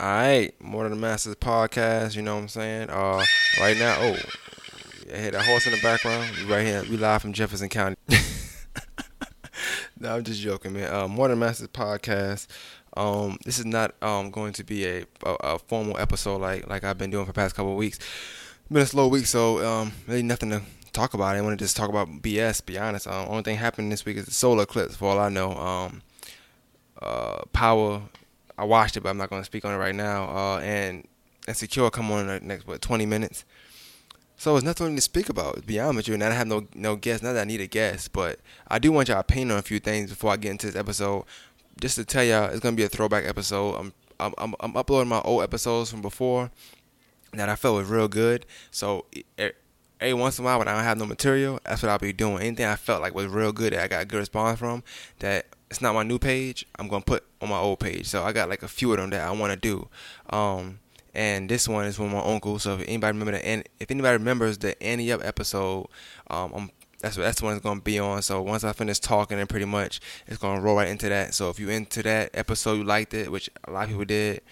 All right, more than the Masters podcast. You know what I'm saying? Uh, right now, oh, I hear that horse in the background. We right here. We live from Jefferson County. no, I'm just joking, man. Uh, more than the Masters podcast. Um, this is not um going to be a, a, a formal episode like like I've been doing for past couple weeks. Been a slow week, so um, really nothing to talk about. I want to just talk about BS. Be honest. Um, only thing happening this week is the solar eclipse. For all I know, um, uh, power. I watched it, but I'm not going to speak on it right now. Uh, and and secure come on in the next what 20 minutes. So it's nothing to speak about. To be honest with you, and I have no no guest. Not that I need a guest, but I do want y'all opinion on a few things before I get into this episode. Just to tell y'all, it's gonna be a throwback episode. I'm I'm I'm, I'm uploading my old episodes from before that I felt was real good. So every once in a while when I don't have no material, that's what I'll be doing. Anything I felt like was real good that I got a good response from, that it's not my new page, I'm gonna put on my old page. So I got like a few of them that I want to do. Um, and this one is from my uncle. So if anybody remember the if anybody remembers the Annie Up episode, um, I'm, that's what that's the one it's gonna be on. So once I finish talking, and pretty much it's gonna roll right into that. So if you into that episode, you liked it, which a lot of people did.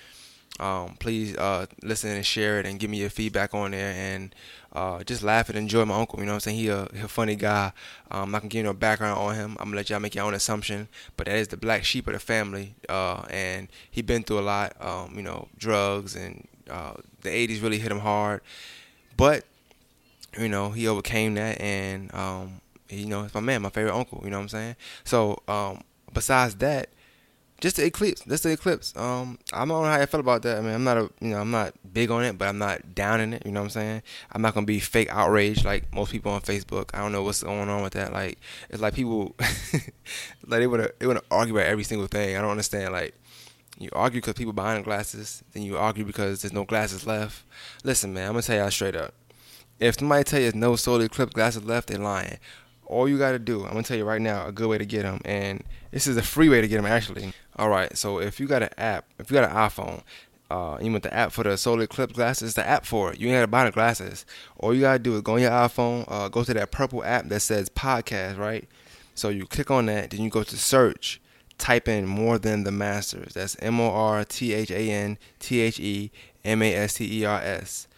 Um, please uh, listen and share it and give me your feedback on there and uh, just laugh and enjoy my uncle. You know what I'm saying? He a, he a funny guy. Um, I can give you no background on him. I'm gonna let y'all make your own assumption. But that is the black sheep of the family, uh, and he been through a lot. Um, you know, drugs and uh, the 80s really hit him hard. But you know, he overcame that, and um, he, you know, it's my man, my favorite uncle. You know what I'm saying? So um, besides that, just the eclipse. Just the eclipse. Um, I don't know how I felt about that. I mean, I'm not a, you know, I'm not big on it, but I'm not down in it. You know what I'm saying? I'm not gonna be fake outraged like most people on Facebook. I don't know what's going on with that. Like, it's like people, like they wanna, they wanna argue about every single thing. I don't understand. Like, you argue because people buying glasses, then you argue because there's no glasses left. Listen, man, I'm gonna tell y'all straight up. If somebody tell you there's no solar eclipse glasses left, they're lying. All you gotta do, I'm gonna tell you right now, a good way to get them, and this is a free way to get them actually. All right, so if you got an app, if you got an iPhone, uh, you want the app for the solar eclipse glasses, the app for it. You ain't gotta buy the glasses. All you gotta do is go on your iPhone, uh, go to that purple app that says podcast, right? So you click on that, then you go to search, type in more than the masters. That's M O R T H A N T H E M A S T E R S.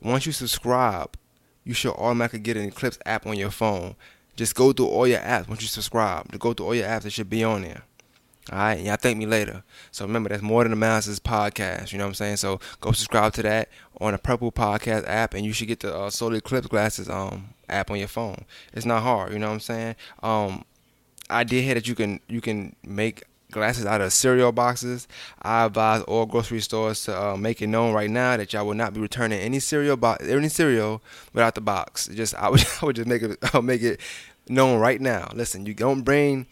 Once you subscribe, you should automatically get an Eclipse app on your phone. Just go through all your apps once you subscribe. To go through all your apps, it should be on there. All right, y'all thank me later. So remember, that's more than the Masters podcast. You know what I'm saying? So go subscribe to that on the Purple Podcast app, and you should get the uh, Solar Eclipse Glasses um app on your phone. It's not hard. You know what I'm saying? Um, I did hear that you can you can make glasses out of cereal boxes. I advise all grocery stores to uh, make it known right now that y'all will not be returning any cereal box, any cereal without the box. Just I would I would just make it I'll make it known right now. Listen, you don't bring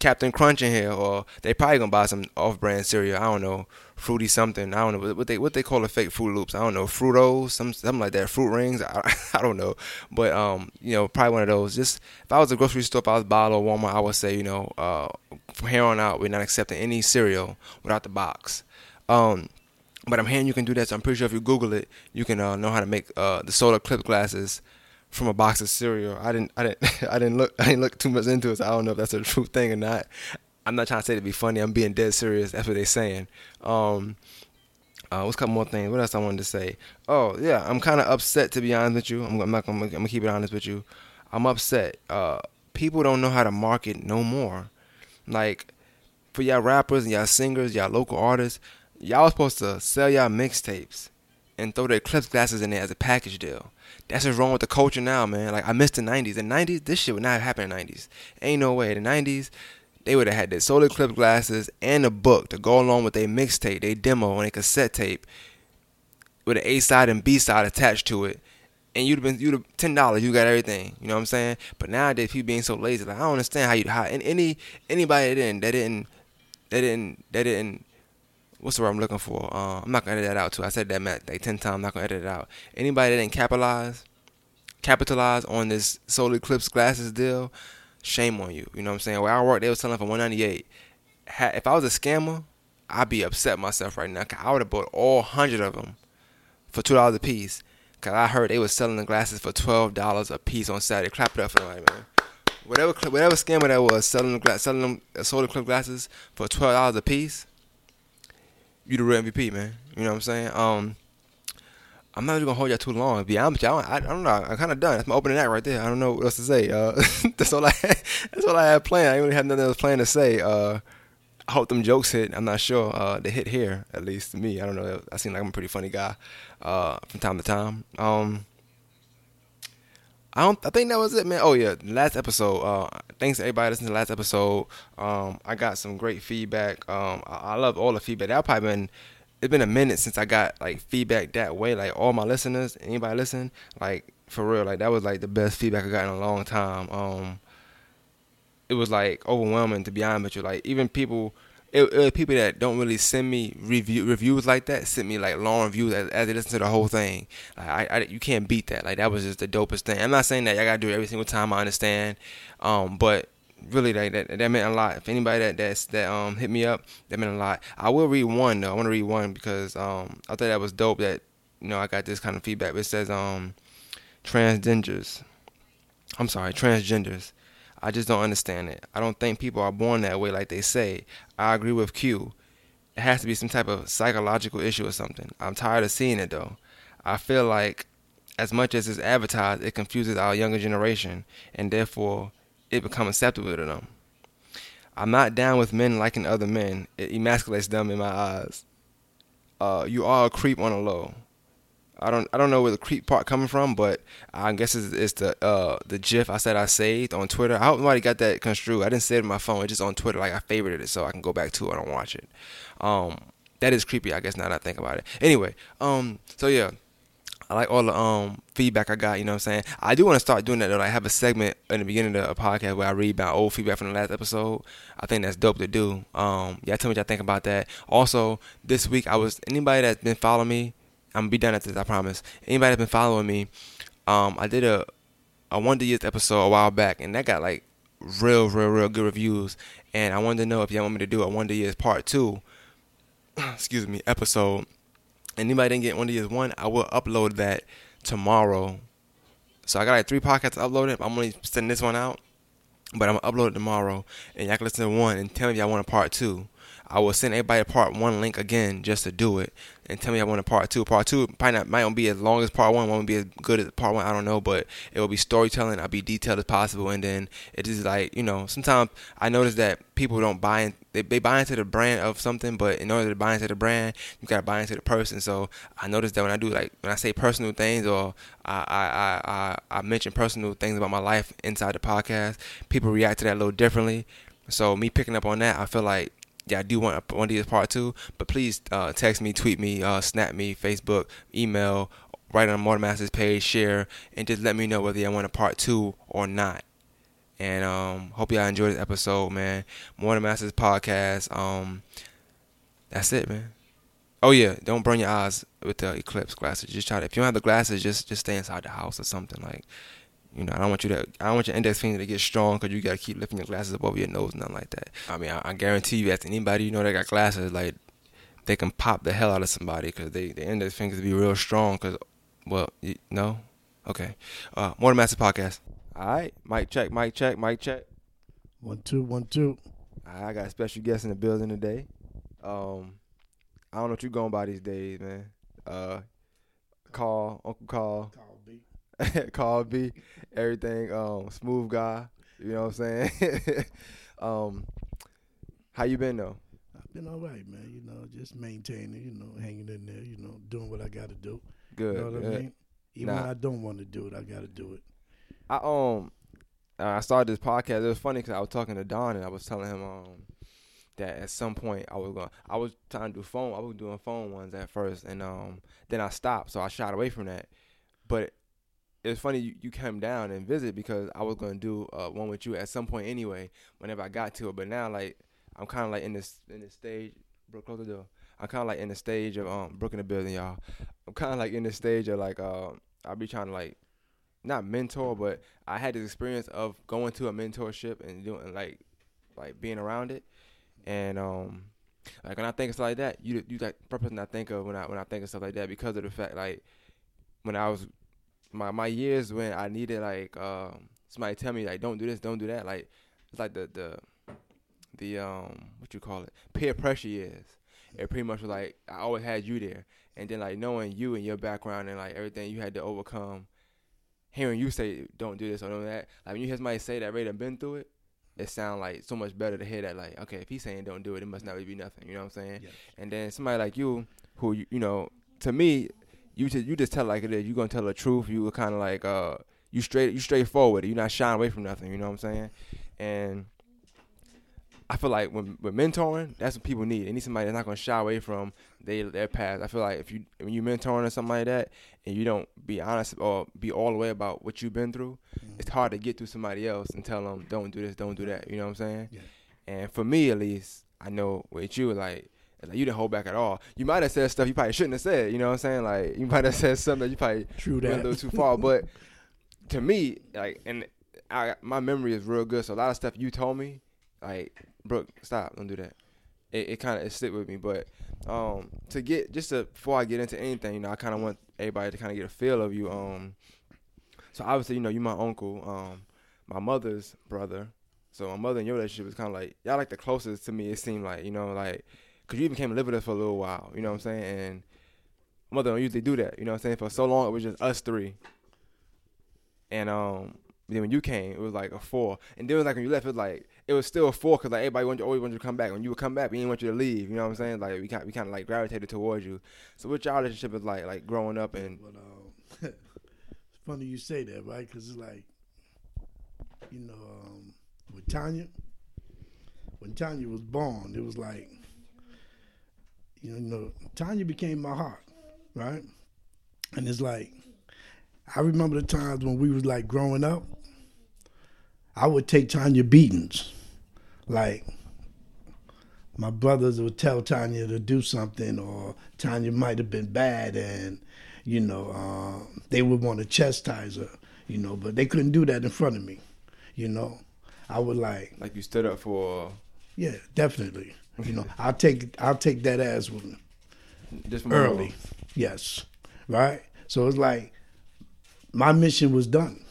Captain Crunch in here, or they probably gonna buy some off-brand cereal. I don't know, fruity something. I don't know what they what they call the fake Froot Loops. I don't know, Fruitos, some something like that. Fruit rings. I, I don't know, but um, you know, probably one of those. Just if I was a grocery store, if I was Bottle or Walmart, I would say, you know, uh, from here on out, we're not accepting any cereal without the box. Um, but I'm hearing you can do that, so I'm pretty sure if you Google it, you can uh, know how to make uh, the solar clip glasses from a box of cereal. I didn't I didn't I didn't look I didn't look too much into it. So I don't know if that's a true thing or not. I'm not trying to say to be funny. I'm being dead serious. That's what they're saying. Um, uh, what's a couple more things? What else I wanted to say? Oh yeah, I'm kind of upset to be honest with you. I'm, I'm not gonna, I'm gonna keep it honest with you. I'm upset. Uh, people don't know how to market no more. Like for y'all rappers and y'all singers, y'all local artists, y'all supposed to sell y'all mixtapes and throw the Eclipse glasses in there as a package deal. That's what's wrong with the culture now, man. Like I missed the '90s. The '90s, this shit would not have happened in the '90s. Ain't no way. The '90s, they would have had the solar eclipse glasses and a book to go along with their mixtape, their demo, and a cassette tape with an A side and B side attached to it. And you'd have been you'd have ten dollars, you got everything. You know what I'm saying? But nowadays people being so lazy, like I don't understand how you how and any anybody that didn't that didn't that didn't that didn't what's the word I'm looking for? Uh, I'm not gonna edit that out too. I said that like ten times. I'm not gonna edit it out. Anybody that didn't capitalize, capitalize on this solar eclipse glasses deal, shame on you. You know what I'm saying? Where I work, they was selling for 198. If I was a scammer, I'd be upset myself right now. Cause I would have bought all hundred of them for two dollars a piece. Cause I heard they was selling the glasses for twelve dollars a piece on Saturday. Clap it up for them, man. Whatever, whatever scammer that was selling them, selling them solar eclipse glasses for twelve dollars a piece you the real MVP, man. You know what I'm saying? Um, I'm not even gonna hold y'all too long. Be honest, y'all, I, I don't know. I'm kind of done. That's my opening act right there. I don't know what else to say. Uh, that's all I. that's all I had planned. I really have nothing else planned to say. Uh, I hope them jokes hit. I'm not sure. Uh, they hit here at least to me. I don't know. I seem like I'm a pretty funny guy. Uh, from time to time. Um, I don't. I think that was it, man. Oh yeah, last episode. Uh, thanks to everybody listening to the last episode. Um, I got some great feedback. Um, I, I love all the feedback. That probably been it's been a minute since I got like feedback that way. Like all my listeners, anybody listen, like for real, like that was like the best feedback I got in a long time. Um, it was like overwhelming to be honest with you. Like even people, it, it was people that don't really send me review reviews like that sent me like long reviews as, as they listen to the whole thing. Like I, I, you can't beat that. Like that was just the dopest thing. I'm not saying that I gotta do it every single time. I understand, um, but really like that that meant a lot. If anybody that that's that um hit me up, that meant a lot. I will read one though. I want to read one because um I thought that was dope that you know I got this kind of feedback. It says um transgenders. I'm sorry, transgenders. I just don't understand it. I don't think people are born that way like they say. I agree with Q. It has to be some type of psychological issue or something. I'm tired of seeing it though. I feel like as much as it's advertised, it confuses our younger generation and therefore it become acceptable to them. I'm not down with men liking other men. It emasculates them in my eyes. Uh, you are a creep on a low. I don't I don't know where the creep part coming from, but I guess it's, it's the uh, the GIF I said I saved on Twitter. I hope nobody got that construed. I didn't save it on my phone. It's just on Twitter. Like I favorited it so I can go back to it and watch it. Um, that is creepy. I guess now that I think about it. Anyway, um, so yeah, I like all the um feedback I got. You know what I'm saying? I do want to start doing that though. I have a segment in the beginning of the podcast where I read about old feedback from the last episode. I think that's dope to do. Um, yeah, tell me what y'all think about that. Also, this week I was anybody that's been following me. I'm gonna be done after this. I promise. Anybody that's been following me, um, I did a a Wonder Years episode a while back, and that got like real, real, real good reviews. And I wanted to know if y'all want me to do a Wonder Years part two. excuse me, episode anybody didn't get one of these one, I will upload that tomorrow. So I got like three podcasts uploaded. I'm only sending this one out, but I'm gonna upload it tomorrow, and y'all can listen to one and tell me y'all want a part two. I will send everybody a part one link again just to do it, and tell me I want a part two. Part two probably not, might not be as long as part one, won't be as good as part one. I don't know, but it will be storytelling. I'll be detailed as possible, and then it is like you know. Sometimes I notice that people don't buy in, they, they buy into the brand of something, but in order to buy into the brand, you gotta buy into the person. So I noticed that when I do like when I say personal things or I I I, I mention personal things about my life inside the podcast, people react to that a little differently. So me picking up on that, I feel like I do want one of these part two, but please uh, text me, tweet me, uh, snap me, Facebook, email, write on Mortar Masters page, share, and just let me know whether you want a part two or not. And um, hope y'all enjoyed this episode, man. Mortar Masters podcast. Um, that's it, man. Oh yeah, don't burn your eyes with the eclipse glasses. Just try to. If you don't have the glasses, just just stay inside the house or something like. You know, I don't want you to. I don't want your index finger to get strong because you gotta keep lifting your glasses above your nose, nothing like that. I mean, I, I guarantee you, as anybody you know that got glasses, like they can pop the hell out of somebody because they the index fingers be real strong. Because, well, you, no, okay. Uh, Mortar Master podcast. All right, mic check, mic check, mic check. One two one two. I got a special guest in the building today. Um, I don't know what you're going by these days, man. Uh, call Uncle Carl. Call B. Call B, everything, um, smooth guy. You know what I'm saying? um, how you been though? I've been all right, man. You know, just maintaining. You know, hanging in there. You know, doing what I got to do. Good. You know what good. I mean? Even Nah. when I don't want to do it, I got to do it. I um, I started this podcast. It was funny because I was talking to Don and I was telling him um that at some point I was going. I was trying to do phone. I was doing phone ones at first, and um, then I stopped, so I shied away from that. But it was funny you, you came down and visit because I was gonna do uh, one with you at some point anyway, whenever I got to it. But now like I'm kind of like in this in this stage. Bro, close the door. I'm kind of like in the stage of um in the building, y'all. I'm kind of like in the stage of like um I'll be trying to like not mentor, but I had this experience of going to a mentorship and doing like like being around it, and um like when I think of stuff like that, you you like person I think of when I when I think of stuff like that because of the fact like when I was my my years when I needed like um somebody tell me like don't do this, don't do that, like it's like the the the um what you call it peer pressure years. it pretty much was like I always had you there, and then like knowing you and your background and like everything you had to overcome, hearing you say don't do this or don't that, like when you hear somebody say that already been through it, it sound like so much better to hear that like okay if he's saying don't do it, it must not be nothing, you know what I'm saying? Yes. And then somebody like you, who you, you know, to me, you just you just tell it like it is. You gonna tell the truth. You were kind of like uh you straight you straightforward. You're not shying away from nothing. You know what I'm saying? And I feel like when with mentoring, that's what people need. They need somebody that's not gonna shy away from they their past. I feel like if you when you mentoring or something like that, and you don't be honest or be all the way about what you've been through, it's hard to get through somebody else and tell them don't do this, don't do that. You know what I'm saying? Yeah. And for me at least, I know with you like. Like you didn't hold back at all. You might have said stuff you probably shouldn't have said. You know what I'm saying? Like you might have said something that you probably True went a little too far. But to me, like, and I, my memory is real good. So a lot of stuff you told me, like, Brooke, stop, don't do that. It, it kind of it stick with me. But um, to get just to, before I get into anything, you know, I kind of want everybody to kind of get a feel of you. Um, so obviously, you know, you my uncle, um, my mother's brother. So my mother and your relationship is kind of like y'all like the closest to me. It seemed like you know, like, cause you even came to live with us for a little while. You know what I'm saying? And mother don't usually do that. You know what I'm saying? For so long, it was just us three. And um, then when you came, it was like a four. And then it was like when you left, it was like it was still a four because like everybody wanted, always wanted you to come back. When you would come back, we didn't want you to leave. You know what I'm saying? Like we kind we kind of like gravitated towards you. So what your relationship is like, like growing up and um, it's funny you say that, right? Because it's like, you know, um, with Tanya, when Tanya was born, it was like, you know, Tanya became my heart, right? And it's like, I remember the times when we was like growing up. I would take Tanya beatings, like my brothers would tell Tanya to do something, or Tanya might have been bad, and you know um, they would want to chastise her, you know, but they couldn't do that in front of me, you know. I would like, like you stood up for yeah, definitely, you know. I'll take I'll take that ass with me early, yes, right. So it's like my mission was done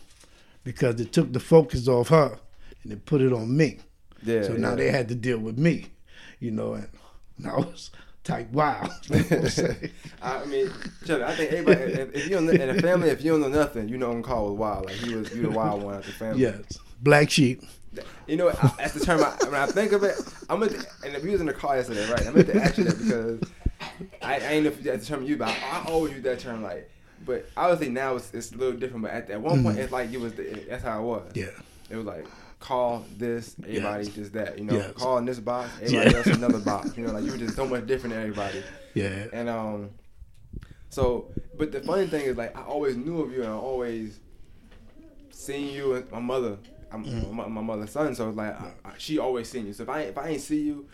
because it took the focus off her and it put it on me. Yeah. So now they had to deal with me, you know, and I was type wild. You know what I'm saying? I mean, Chuck, I think everybody, if, if you don't, in the family, if you don't know nothing, you know Carl was wild. Like he was, you the wild one out the family. yes, black sheep. You know, I, that's the term. I, when I think of it, I'm at the, and we was in the car yesterday, right? I'm at the action that because I, I ain't know if that's the term you, but I, I always use that term like. But obviously now it's, it's a little different. But at, at one point, it's like it was. The, that's how it was. Yeah, It was like call this, everybody Yes. just that. You know, Yes. call in this box, everybody Yeah. else another box. You know, like you were just so much different than everybody. yeah, And um, so but the funny thing is like I always knew of you and I always seen you and my mother. I'm Mm-hmm. my, my mother's son, so it's like I, I, she always seen you. So if I if I ain't see you,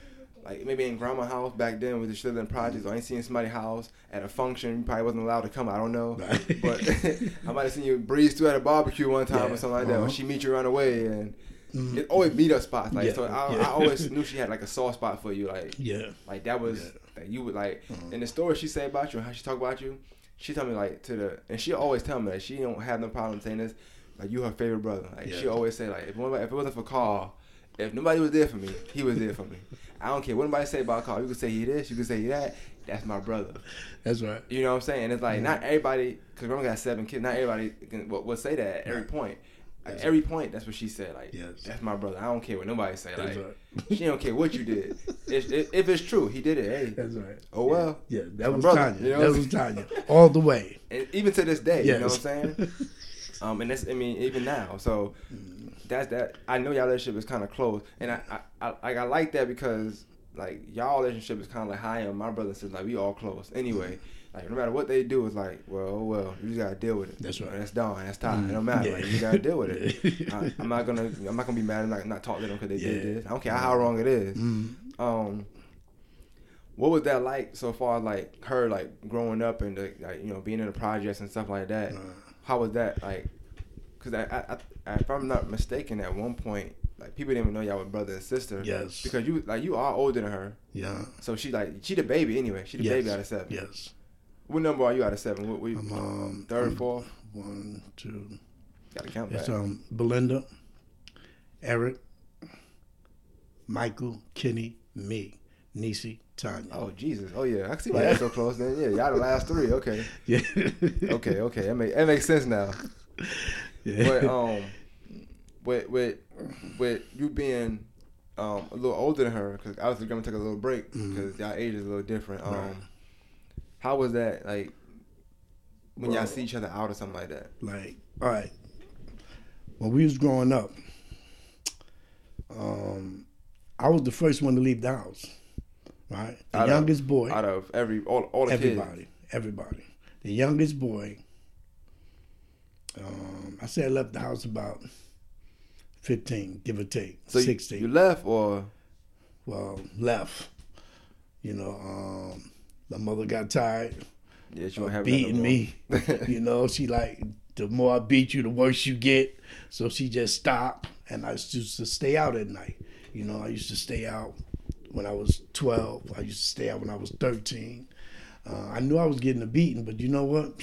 like maybe in grandma's house back then with the in projects, or I ain't seen somebody's house at a function, you probably wasn't allowed to come. I don't know, Right. but I might have seen you breeze through at a barbecue one time Yeah. or something like that. Or Uh-huh. she meet you around the way and. Mhm. It always meet up spots, like Yeah, so. I, yeah. I always knew she had like a soft spot for you, like yeah, like that was Yeah. that you would like Uh-huh. in the story she said about you and how she talked about you. She told me like to the and she always tell me that she don't have no problem saying this. Like you her favorite brother. Like she always say like if nobody, if it wasn't for Carl, if nobody was there for me, he was there for me. I don't care what nobody say about Carl. You could say he this, you could say he that. That's my brother. that's right. You know what I'm saying? It's like Mhm. not everybody because Grandma got seven kids. Not everybody can, will, will say that at every point. At That's every point, that's what she said. Like, Yes. that's my brother. I don't care what nobody say. That's Like, right. she don't care what you did. If, if, if it's true, he did it. Hey, That's right. Oh, well. Yeah, My that was brother, Tanya. you know that was Tanya, all the way. and even to this day, you know what I'm saying? Um, and that's I mean even now. So that's that. I know y'all relationship is kind of close, and I, I, I like I like that because like y'all relationship is kind of like high and my brother says like we all close anyway. Like no matter what they do, it's like well, oh, well, you just gotta deal with it. That's right. That's done. That's tied. Mm, It don't matter. yeah. Like you gotta deal with it. Yeah. I, I'm not gonna. I'm not gonna be mad. I'm not, not talk to them because they did this. I don't care how wrong it is. Mm. Um, what was that like so far? Like her like growing up and the, like you know being in the projects and stuff like that. Uh, How was that like? Because I, I, I, if I'm not mistaken, at one point like people didn't even know y'all were brother and sister. Yes. Because you like you are older than her, yeah. so she like she the baby anyway. She the Yes. baby out of seven. Yes. What number are you out of seven? What, we I'm um, third, I'm fourth? One, two. Gotta count It's that. um Belinda, Eric, Michael, Kenny, me. Niecy, Tanya. Oh Jesus! Oh yeah, I see why that's so close. Then yeah, y'all the last three. Okay. Yeah. Okay. Okay. That make that makes sense now. yeah. But um, with with with you being um a little older than her, because obviously gonna take a little break because y'all age is a little different. Um, Mm-hmm. Right. how was that like when y'all see each other out or something like that? like, all right. When we was growing up, um, I was the first one to leave the house. Right? The Out of- youngest boy. Out of every all all the everybody, kids. everybody. The youngest boy. I say I left the house about fifteen, give or take, So sixteen. you left or well, left. You know, um, the mother got tired yeah, she of have beating me. you know, she like the more I beat you, the worse you get. So she just stopped, and I used to stay out at night. You know, I used to stay out when I was twelve. I used to stay out when I was thirteen. Uh, I knew I was getting a beating, but you know what?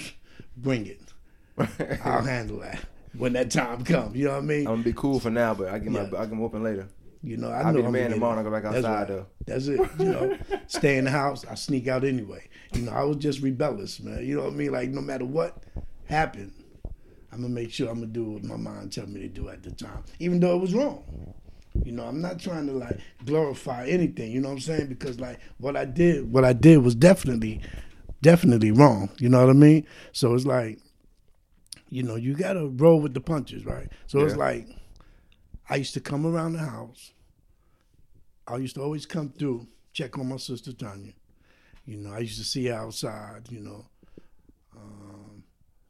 Bring it. I'll handle that when that time comes. You know what I mean? I'm gonna be cool for now, but I get my I get whooping later. You know, I I'll know be the I'm man tomorrow I go back outside right. though. That's it. You know, stay in the house. I sneak out anyway. You know, I was just rebellious, man. You know what I mean? Like no matter what happened, I'm gonna make sure I'm gonna do what my mind tell me to do at the time, even though it was wrong. You know, I'm not trying to like glorify anything. You know what I'm saying? Because like what I did, what I did was definitely, definitely wrong. You know what I mean? So it's like, you know, you gotta roll with the punches, right? So it's like, I used to come around the house. I used to always come through, check on my sister Tanya. You know, I used to see her outside. You know, um,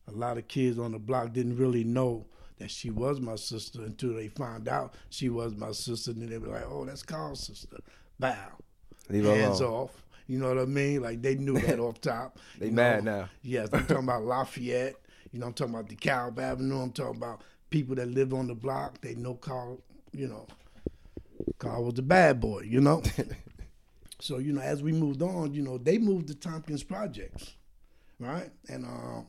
a lot of kids on the block didn't really know that she was my sister until they found out she was my sister. And then they were like, "Oh, that's Carl's sister." Bow, Leave her hands alone. off. You know what I mean? Like they knew that off top. They You mad know? now. Yes, I'm talking about Lafayette. You know, I'm talking about DeKalb Avenue. I'm talking about people that live on the block. They know Carl. You know, Carl was the bad boy. You know. so you know, as we moved on, you know, they moved to Tompkins Projects, right? And um,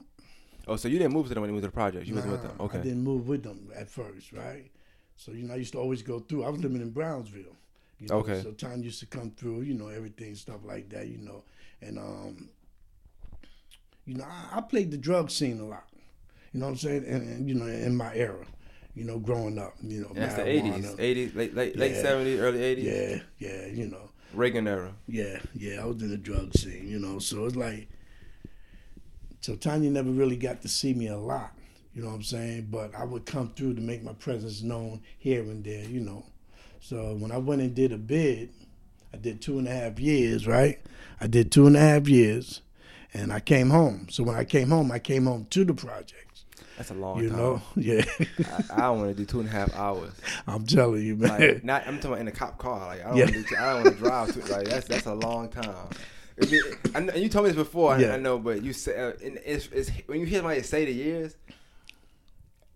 Oh, so you didn't move to them when you moved to the project? You was with them. Okay. I didn't move with them at first, right? So you know, I used to always go through. I was living in Brownsville. You know, Okay. So time used to come through. You know, everything stuff like that. You know, and um, you know, I, I played the drug scene a lot. You know what I'm saying? And, and you know, in my era, you know, growing up, you know, That's the 80s, 80s, late late late 70s, early 80s, Yeah, yeah, you know. Reagan era. Yeah, yeah, I was in the drug scene, you know. So it's like, so Tanya never really got to see me a lot, you know what I'm saying? But I would come through to make my presence known here and there, you know. So when I went and did a bid, I did two and a half years, right? I did two and a half years, and I came home. So when I came home, I came home to the projects, That's a long you time. know. Yeah, I, I don't want to do two and a half hours. I'm telling you, man. Like, not I'm talking about in a cop car. Like I don't Yeah. want to. I don't want to drive. To, like that's that's a long time. I I and you told me this before. I- Yeah. I know, but you say uh, it's, it's when you hear somebody say the years.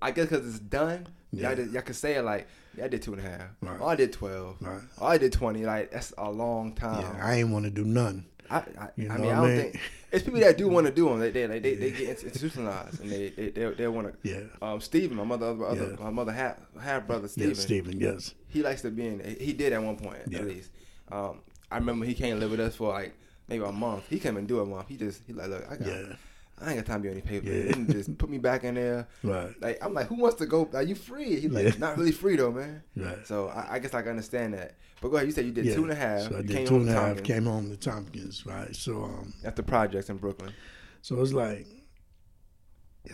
I guess because it's done, Yeah. y'all, just, y'all can say it like, yeah, I did two and a half. Right. I did twelve. Right. I did twenty. Like that's a long time. yeah, I ain't want to do nothing. I, I, You I mean, I don't mean? think it's people that do want to do them. They they like, they, they get institutionalized and they they they, they want to. Yeah. Um, Stephen, my mother, other, Yeah. my mother half half brother Stephen. Yes, Stephen, yes. He likes to be in. He did at one point Yeah. at least. Um, I remember he came live with us for like maybe a month. He came and do a month. He just he like look, I got. Yeah. I ain't got time to be on any paper. Yeah. And just put me back in there. Right. Like I'm like, who wants to go? Are you free? He like, Yeah. not really free though, man. Right. So I, I guess I can understand that. But go ahead. You said you did Yeah. two and a half. So I did came two home to. Tompkins Came home to Tompkins, right? So um, after projects in Brooklyn. so it's like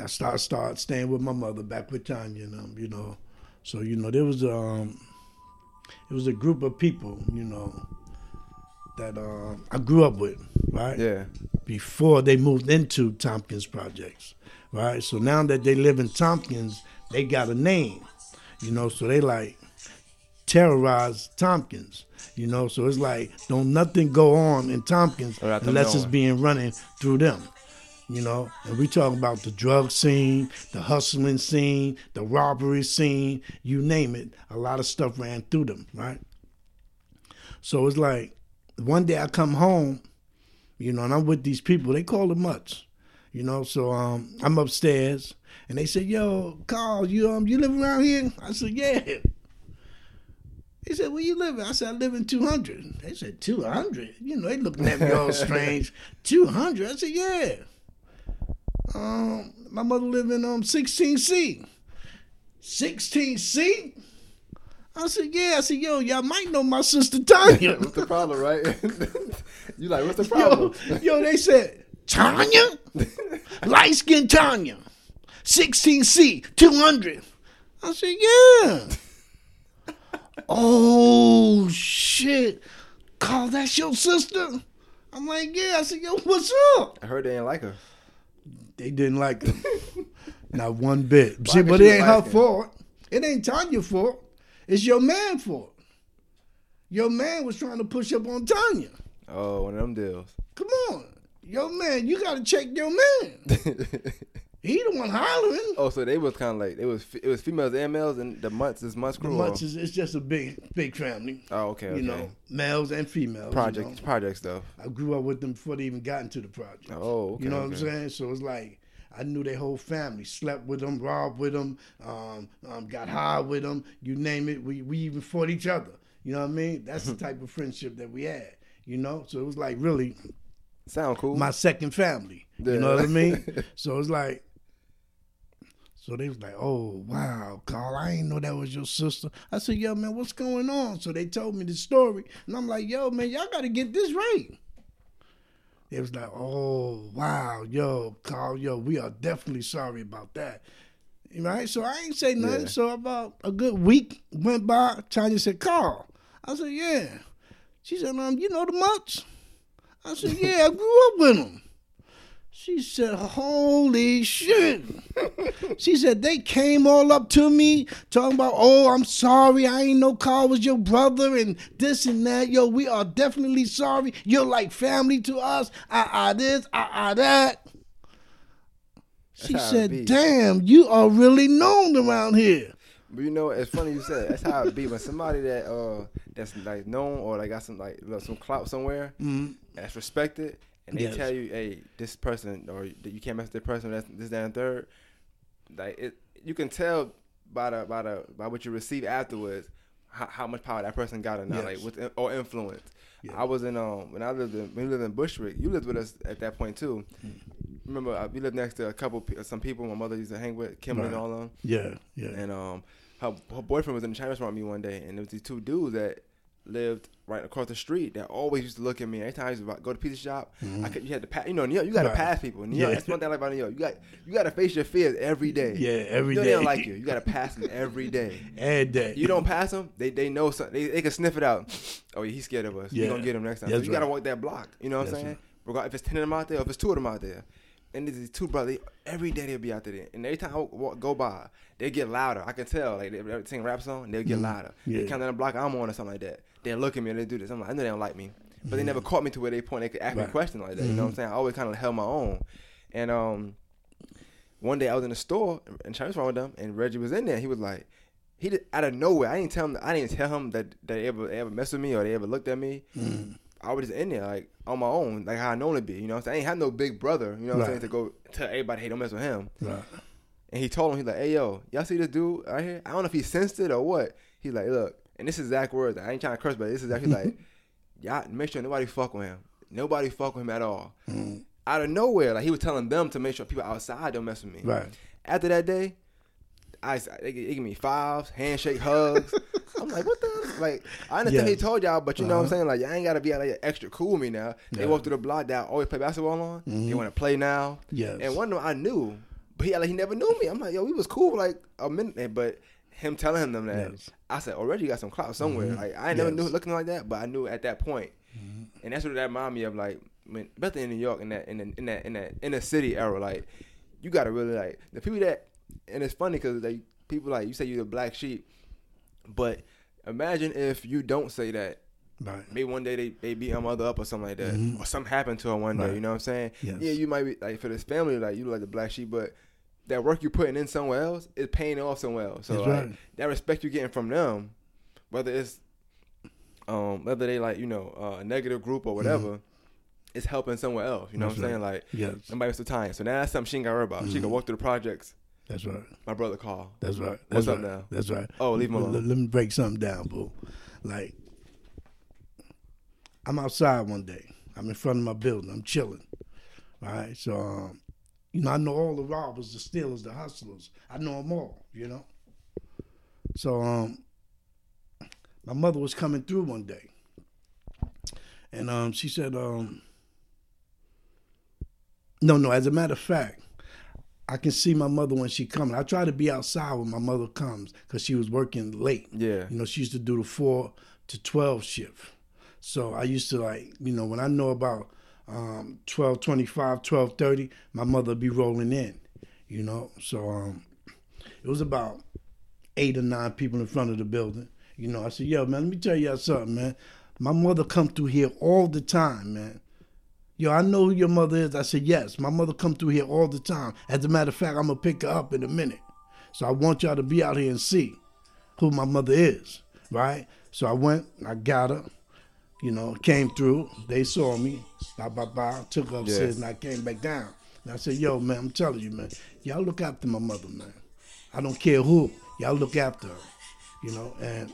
I start start staying with my mother back with Tanya and um, you know. So you know there was um, it was a group of people, you know, that um I grew up with, right? Yeah. Before they moved into Tompkins projects, right? So now that they live in Tompkins, they got a name, you know. So they like terrorize Tompkins, you know. So it's like don't nothing go on in Tompkins unless it's being running through them, you know. And we talking about the drug scene, the hustling scene, the robbery scene, you name it. A lot of stuff ran through them, right? So it's like one day I come home, you know, and I'm with these people. They call it mutts, you know. So um, I'm upstairs, and they said, "Yo, Carl, you um, you live around here?" I said, "Yeah." He said, "Where you living?" I said, "I live in 200." They said, "200." You know, they looking at me all strange. 200. I said, "Yeah." Um, my mother live in um 16C. 16C. I said, "Yeah." I said, "Yo, y'all might know my sister Tanya." what's the problem, right? you like, what's the problem? yo, yo they said Tanya, light skin Tanya, 16C, 200. I said, "Yeah." oh shit, Carl, that's your sister. I'm like, yeah. I said, yo, what's up? I heard they didn't like her. They didn't like her. Not one bit. See, but it ain't her fault. It ain't Tanya's fault. It's your man fault. Your man was trying to push up on Tanya. Oh, one of them deals. Come on. Your man, you gotta check your man. He the one hollering. oh, so they was kind of like it was it was females and males, and the months is months The crew. or- Much is it's just a big, big family. oh, okay, okay. You know, males and females. you project know. project stuff. I grew up with them before they even got into the project. Oh, okay. you know what I'm saying? So it's like I knew their whole family. Slept with them, robbed with them, um, um, got high with them. You name it. We we even fought each other. You know what I mean? That's the type of friendship that we had. You know, so it was like really Sound cool. my second family. Yeah. You know what I mean? so it's like, so they was like, "Oh wow, Carl, I ain't know that was your sister." I said, "Yo, man, what's going on?" So they told me the story, and I'm like, "Yo, man, y'all got to get this right." It was like, "Oh wow, yo, Carl, yo, we are definitely sorry about that." Right? So I ain't say nothing. Yeah. So about a good week went by. Tanya said, "Carl," I said, "Yeah." She said, "Um, you know the much?" I said, "Yeah, I grew up with him." She said, "Holy shit!" she said they came all up to me talking about, "Oh, I'm sorry, I ain't know Carl was your brother and this and that." Yo, we are definitely sorry. You're like family to us. Ah, ah, this, ah, ah, that. She said, "Damn, you are really known around here." But you know, it's funny you said. That's how it be when somebody that uh that's like known or like got some like some clout somewhere Mhm. that's respected, and they Yes. tell you, hey, this person or you can't mess with this person. That's this, that, and third. Like it, you can tell by the by the by what you receive afterwards how, how much power that person got or not, Yes. like with or influence. Yeah. I was in um when I lived in when we lived in Bushwick. You lived with us at that point too. Remember, uh, we lived next to a couple some people my mother used to hang with, Kimberly and all of them. Yeah, yeah. And um, her, her boyfriend was in the Chinese restaurant with me one day, and there was these two dudes that lived right across the street that always used to look at me every time I used to go to the pizza shop. I could, you had to pass, you know, New York, you got to Right. pass people. New York, Yeah. that's one thing I like about New York. You got you got to face your fears every day. Yeah, every know day. They don't like you. You got to pass them every day. Every day. You don't pass them, they they know something. They, they can sniff it out. Oh, yeah, he's scared of us. Yeah. We're gonna get him next time. That's so you got to right. walk that block. You know what I'm saying? right. Regard if it's ten of them out there, or if it's two of them out there. And these two brothers. Every day they'll be out there, and every time I walk, go by, they get louder. I can tell. Like they, they sing rap song, they'll get louder. They Mm-hmm. Yeah. come down the block I'm on or something like that. They look at me and they do this. I'm like, I know they don't like me, but they never Mm-hmm. caught me to where they point. They could ask me Right. questions like that. You know what I'm saying? I always kind of held my own. And um, one day I was in the store and Chinese restaurant with them, and Reggie was in there. He was like, he did, out of nowhere. I didn't tell him. I didn't tell him that that they ever they ever messed with me or they ever looked at me. Mm. I was just in there like on my own, like how I normally be. You know what I'm saying? I ain't have no big brother. You know what I'm saying? To go tell everybody, hey, don't mess with him. Right. And he told him, he's like, hey, yo, y'all see this dude right here? I don't know if he sensed it or what. He's like, look, and this is exact words. I ain't trying to curse, but this is actually like, y'all make sure nobody fuck with him. Nobody fuck with him at all. Mm. Out of nowhere, like he was telling them to make sure people outside don't mess with me. Right. After that day, I they, they give me fives, handshake, hugs. I'm like, what the like? I understand he Yes. told y'all, but you know what I'm Uh-huh. saying? Like, y'all ain't gotta be like extra cool with me now. They Yeah. walk through the block that I always play basketball on. They want to play now. Yes. And one of them I knew, but he like he never knew me. I'm like, yo, we was cool like a minute, but him telling them that, Yes. I said, already you got some clout somewhere. Like I ain't never knew looking like that, but I knew at that point. And that's what that reminded me of, like, when, especially in New York, in that, in, the, in that, in that, inner city era, like, you gotta really like the people that, and it's funny because like people like you say you're the black sheep, but imagine if you don't say that. Right. Maybe one day they, they beat her mother up or something like that, or something happened to her one day. Mm-hmm. Right. You know what I'm saying? Yes. Yeah, you might be like for this family, like you like the black sheep, but that work you're putting in somewhere else is paying off somewhere else. So like, right. that respect you're getting from them, whether it's um whether they like you know uh, a negative group or whatever, it's helping somewhere else. You know Mm-hmm. That's what I'm saying? Like Yes. somebody was the. So now that's something she ain't got to worry about. She can walk through the projects. That's right. My brother Carl. That's right. What's That's up right. now? That's right. Oh, leave him alone. Let, let me break something down, boo. Like, I'm outside one day. I'm in front of my building. I'm chilling. All right. So, um, you know, I know all the robbers, the stealers, the hustlers. I know them all, you know. So, um, my mother was coming through one day. And um, she said, um, no, no, as a matter of fact, I can see my mother when she coming. I try to be outside when my mother comes because she was working late. Yeah. You know, she used to do the four to twelve shift. So I used to like, you know, when I know about um 12 25, 12 30, my mother would be rolling in, you know. So um it was about eight or nine people in front of the building. You know, I said, yo, man, let me tell y'all something, man. My mother come through here all the time, man. Yo, I know who your mother is. I said, yes, my mother come through here all the time. As a matter of fact, I'm gonna pick her up in a minute. So I want y'all to be out here and see who my mother is, right? So I went, I got her, you know, came through. They saw me, blah, blah, blah, took her upstairs, and I came back down. And I said, yo, man, I'm telling you, man, y'all look after my mother, man. I don't care who, y'all look after her, you know. And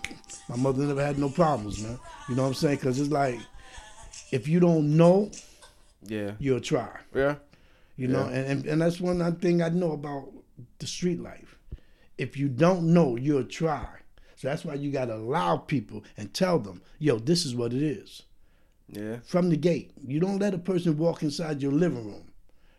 my mother never had no problems, man. You know what I'm saying? Because it's like, if you don't know, Yeah. you'll try. Yeah. You know, Yeah. and, and and that's one thing I know about the street life. If you don't know, you'll try. So that's why you gotta allow people and tell them, yo, this is what it is. Yeah. From the gate. You don't let a person walk inside your living room.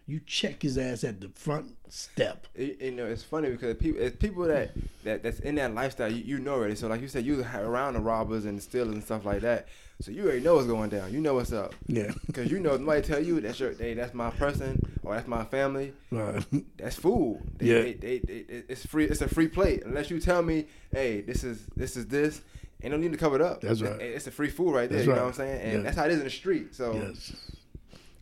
You check his ass at the front step. It, you know, it's funny because people, it's people that, that that's in that lifestyle. You, you know already. So like you said, you around the robbers and the stealers and stuff like that. So you already know what's going down. You know what's up. Yeah. Because you know, somebody tell you that's your, hey, that's my person or that's my family. Right. That's food. They, Yeah. They, they, it's free. It's a free plate. Unless you tell me, hey, this is this is this. Ain't no need to cover it up. That's right. It- It's a free food right there. That's you right. know what I'm saying? And that's how it is in the street. So yes.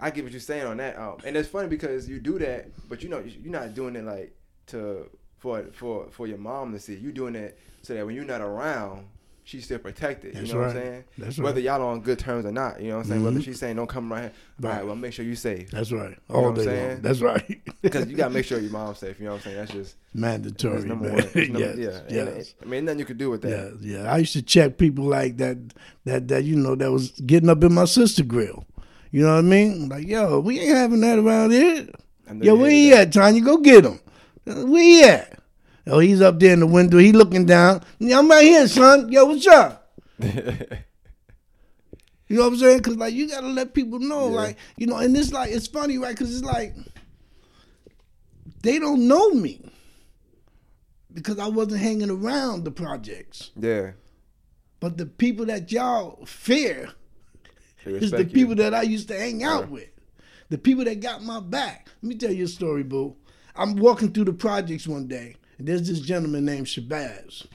I get what you're saying on that. Um, and it's funny because you do that, but you know you're not doing it like to for for for your mom to see. You doing it so that when you're not around, she's still protected. That's you know what I'm saying? That's Whether right. y'all on good terms or not, you know what I'm saying? Whether Mhm. she's saying don't come right here, all Right. right, well make sure you safe That's right. know All what I'm day saying? long. That's right. because you gotta make sure your mom's safe. You know what I'm saying? That's just mandatory, that's number man. one. That's number- yes. yeah, yes. I mean, nothing you could do with that. yeah. I used to check people like that, that, that you know, that was getting up in my sister grill. You know what I mean? Like, yo, we ain't having that around here. Know Yo, you where he at, Tanya? Go get him. Uh, Where he at? Oh, he's up there in the window. He looking down. Yeah, I'm right here, son. Yo, what's up? You know what I'm saying? Because like you gotta let people know, Yeah. like you know, and it's like it's funny, right? Because it's like they don't know me because I wasn't hanging around the projects. yeah, But the people that y'all fear is the people you. that I used to hang out Yeah. with. The people that got my back. Let me tell you a story, boo. I'm walking through the projects one day, and there's this gentleman named Shabazz.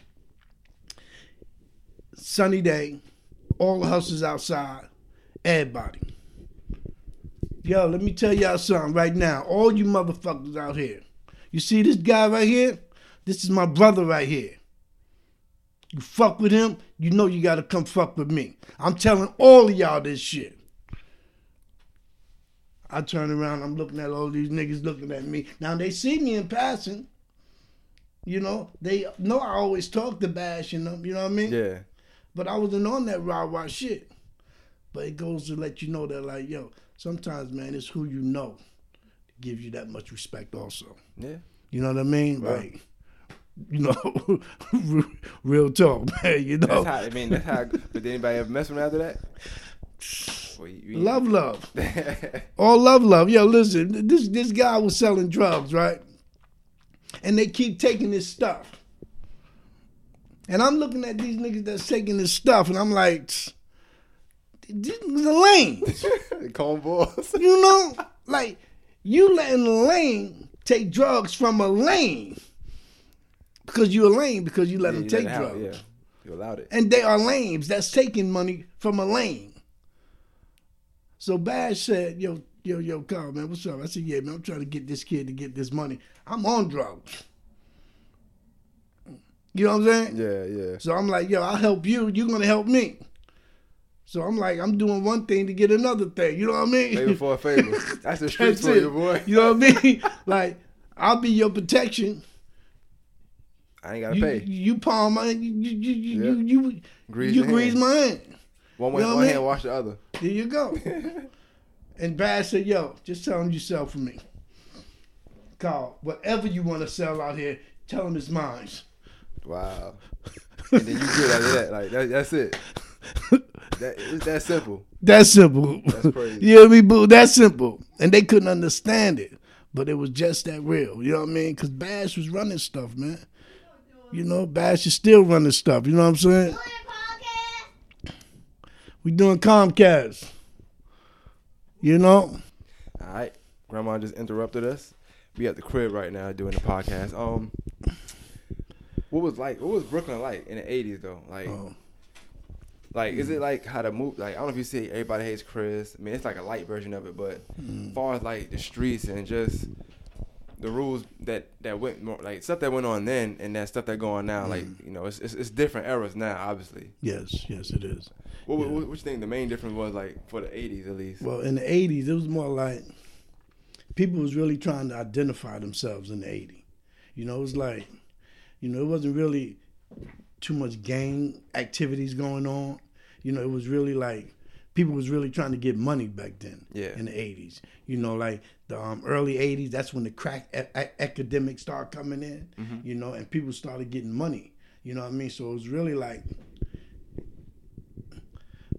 Sunny day, all the hustlers outside, everybody. Yo, let me tell y'all something right now. All you motherfuckers out here. You see this guy right here? This is my brother right here. You fuck with him, you know you gotta come fuck with me. I'm telling all of y'all this shit. I turn around, I'm looking at all these niggas looking at me. Now they see me in passing. You know, they know I always talk to bashing them, you know what I mean? Yeah, But I wasn't on that rah rah shit. But it goes to let you know that, like, yo, sometimes, man, it's who you know gives you that much respect, also. yeah. You know what I mean? Right. Like, you know, real talk, man. You know, That's how. I mean, that's how. But did anybody ever mess with him after that? Well, you- you- love, love, all love, love. Yo, listen, this this guy was selling drugs, right? And they keep taking this stuff. And I'm looking at these niggas that's taking this stuff, and I'm like, these niggas are lame. Cone balls. You know, like you letting a lame take drugs from a lame because you a lame because you let Yeah, them you take let drugs, out, Yeah, you allowed it. and they are lames that's taking money from a lame. So Bash said, "Yo, yo, yo, Carl, man, what's up?" I said, "Yeah, man, I'm trying to get this kid to get this money. I'm on drugs." You know what I'm saying? Yeah, yeah. So I'm like, yo, I'll help you. You're gonna help me. So I'm like, I'm doing one thing to get another thing. You know what I mean? Favor for a favor. That's the streets That's for you, boy. You know what I mean? like, I'll be your protection. I ain't gotta You, pay. you palm my you you you Yeah. you, you, Grease you grease my hand. One way, You know one I hand wash the other. There you go. and Bash said, "Yo, just tell him you sell for me. Carl. whatever you want to sell out here, tell him it's mine." Wow. and then you get out of that. Like that, that's it. That it's that simple. That's simple. That's crazy. you know what I mean, boo? That's simple. And they couldn't understand it, but it was just that real. You know what I mean? Because Bash was running stuff, man. You know, Bash is still running stuff. You know what I'm saying? We doing Comcast. You know? All right. Grandma just interrupted us. We at the crib right now doing the podcast. Um, what was like? What was Brooklyn like in the '80s though? Like, Oh. like is it like how to move? Like I don't know if you see everybody hates Chris. I mean, it's like a light version of it, but as far as like the streets and just the rules that that went more like stuff that went on then and that stuff that go on now, like mm. you know, it's, it's it's different eras now, obviously. Yes, yes, it is. What, what, what you think the main difference was like for the '80s at least? Well, in the '80s, it was more like people was really trying to identify themselves in the '80s. You know, it was like, you know, it wasn't really too much gang activities going on. You know, it was really like people was really trying to get money back then. Yeah. In the '80s, you know, like the um, early '80s, that's when the crack a- academics started coming in. You know, and people started getting money. You know what I mean? So it was really like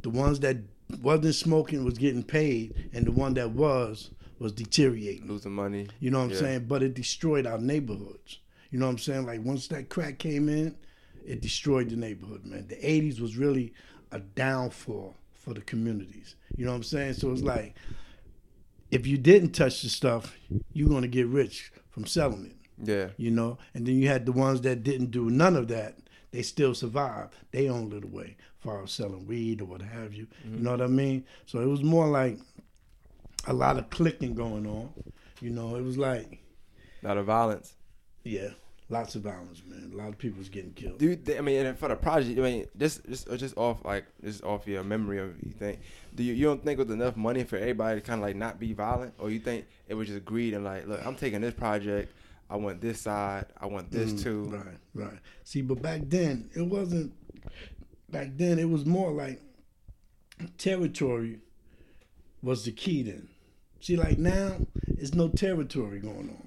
the ones that wasn't smoking was getting paid, and the one that was was deteriorating. Losing money. You know what I'm Yeah. saying? But it destroyed our neighborhoods. You know what I'm saying? Like once that crack came in, it destroyed the neighborhood, man. The 80s was really a downfall for the communities. You know what I'm saying? So it's like if you didn't touch the stuff, you're gonna get rich from selling it Yeah. you know. And then you had the ones that didn't do none of that. They still survived. They own little way, far as selling weed or what have you. You know what I mean? So it was more like a lot of clicking going on. You know, it was like, A lot of violence. yeah, lots of violence, man. A lot of people's getting killed. Dude, I mean and for the project? I mean, just just uh, just off like just off your memory of you think. Do you you don't think it was enough money for everybody to kind of like not be violent, or you think it was just greed and like, look, I'm taking this project. I want this side. I want this Mm, too. Right, right. See, but back then it wasn't. Back then it was more like territory was the key. Then, see, like now it's no territory going on.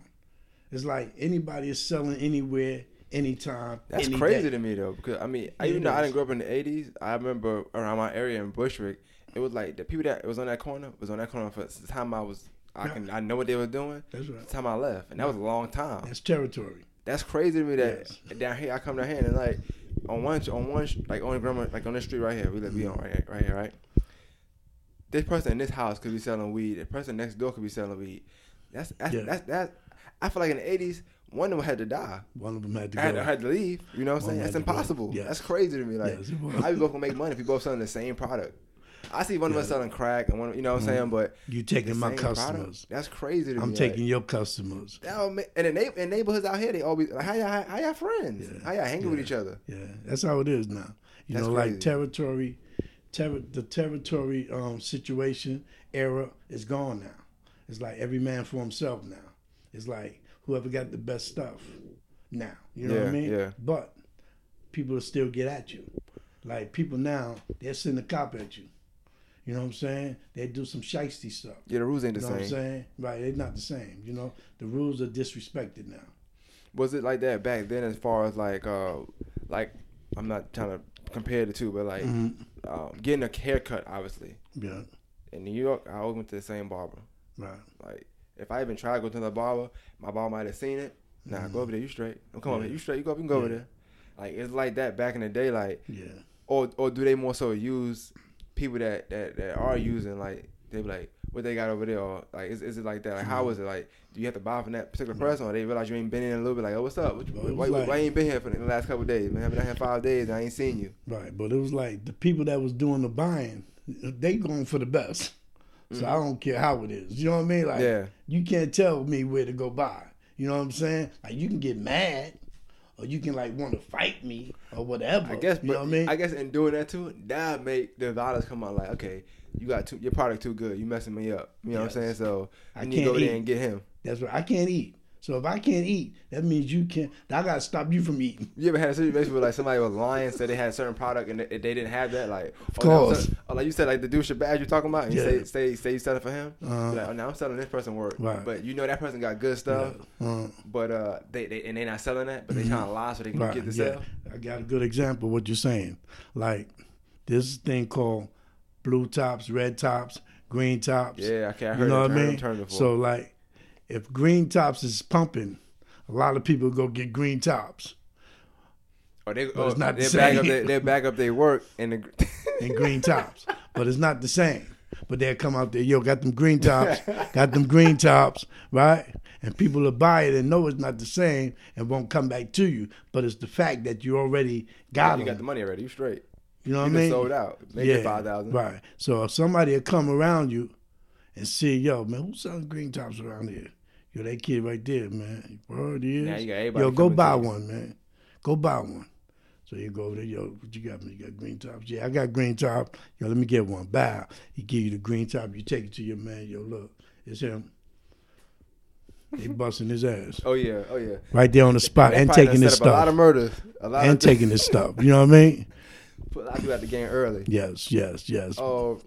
It's like anybody is selling anywhere, anytime. That's any crazy day. to me though, because I mean, I, though I didn't grow up in the '80s, I remember around my area in Bushwick, it was like the people that was on that corner was on that corner for the time I was. I can I know what they were doing. That's The time I left, and that was a long time. That's territory. That's crazy to me that Yes. down here I come down here and like on one on one like on the grandma like on this street right here we live we on right here, right here right. This person in this house could be selling weed. The person next door could be selling weed. That's that's Yeah. that's that. I feel like in the eighties, one of them had to die. One of them had to I go. had, to, had to leave. You know what I'm saying? That's impossible. Yes. That's crazy to me. Like, Yes, how we both gonna make money if we both selling the same product? I see one of us selling crack and one, you know what I'm saying, but you taking my same product? customers. That's crazy to me. I'm me. taking like, your customers. that would make- and in, in neighborhoods out here, they always like how y'all how y'all friends, Yeah. how y'all hanging with each other. Yeah, that's how it is now. You That's know, crazy. like territory, ter- the territory um, situation era is gone now. It's like every man for himself now. It's like whoever got the best stuff now. You know what I mean? yeah. But people will still get at you. Like people now, they'll send a cop at you. You know what I'm saying? They do some shisty stuff. Yeah, the rules ain't You the know what I'm saying? Right, they're not the same. You know, the rules are disrespected now. Was it like that back then? As far as like, uh, like I'm not trying to compare the two, but like Mm-hmm. um, getting a haircut, obviously Yeah, in New York, I always went to the same barber. right. Like if I even tried to go to the barber, my barber might have seen it. Nah, go over there. You straight. Don't come over Mm-hmm. Yeah. here. You straight. You go up. You can go over there. Like it's like that back in the day. Like Yeah. or or do they more so use people that that, that are using like they be like what they got over there or like is, is it like that like Mm-hmm. how is it like do you have to buy from that particular person or they realize you ain't been in a little bit like oh what's up what, it why, like- why you ain't been here for the last couple days man I've been here five days and I ain't seen you Right, but it was like the people that was doing the buying, they going for the best. So I don't care how it is. You know what I mean? Like Mm-hmm. Yeah. you can't tell me where to go buy. You know what I'm saying? Like you can get mad, or you can like want to fight me or whatever. I guess you but know what I mean? I guess in doing that too that make the dollars come out like okay you got too, your product too good you messing me up you know Yes. what I'm saying so I need to go can't there and get him That's right. I can't eat. So if I can't eat, that means you can't. I gotta stop you from eating. You ever had a situation where like somebody was lying, said they had a certain product and they, they didn't have that? Like, Of oh, course. a- oh, like you said, like the dude Shabazz you're talking about, and you say say say you selling for him. Uh-huh. Like, oh, now I'm selling this person work, Right. but you know that person got good stuff, Uh, but uh, they, they and they not selling that, but they trying to lie so they can right, get the yeah. sale. I got a good example of what you're saying. Like this thing called blue tops, red tops, green tops. Yeah, okay, I heard you know what I mean? term before. So like, if green tops is pumping, a lot of people go get green tops or they, but it's not the they back same. up their, they back up their work in the, and green tops, but it's not the same. But they'll come out there, yo, got them green tops, got them green tops, right? And people will buy it and know it's not the same and won't come back to you. But it's the fact that you already got you them. got the money already. You straight. you know what I mean? sold out. Make it five thousand. Right. So if somebody will come around you and see, yo, man, who's selling green tops around here? Yo, that kid right there, man. Word is. Now you got everybody yo, go buy one, man. Go buy one. So you go over there, yo, what you got, man? You got green tops? Yeah, I got green top. Yo, let me get one. Bow. He give you the green top. You take it to your man. Yo, look, it's him. They busting his ass Oh yeah, oh yeah. right there on the spot and taking his up A lot of murders. A lot and taking his stuff. You know what I mean? Put a lot of people out the game early. Yes, yes, yes. Oh,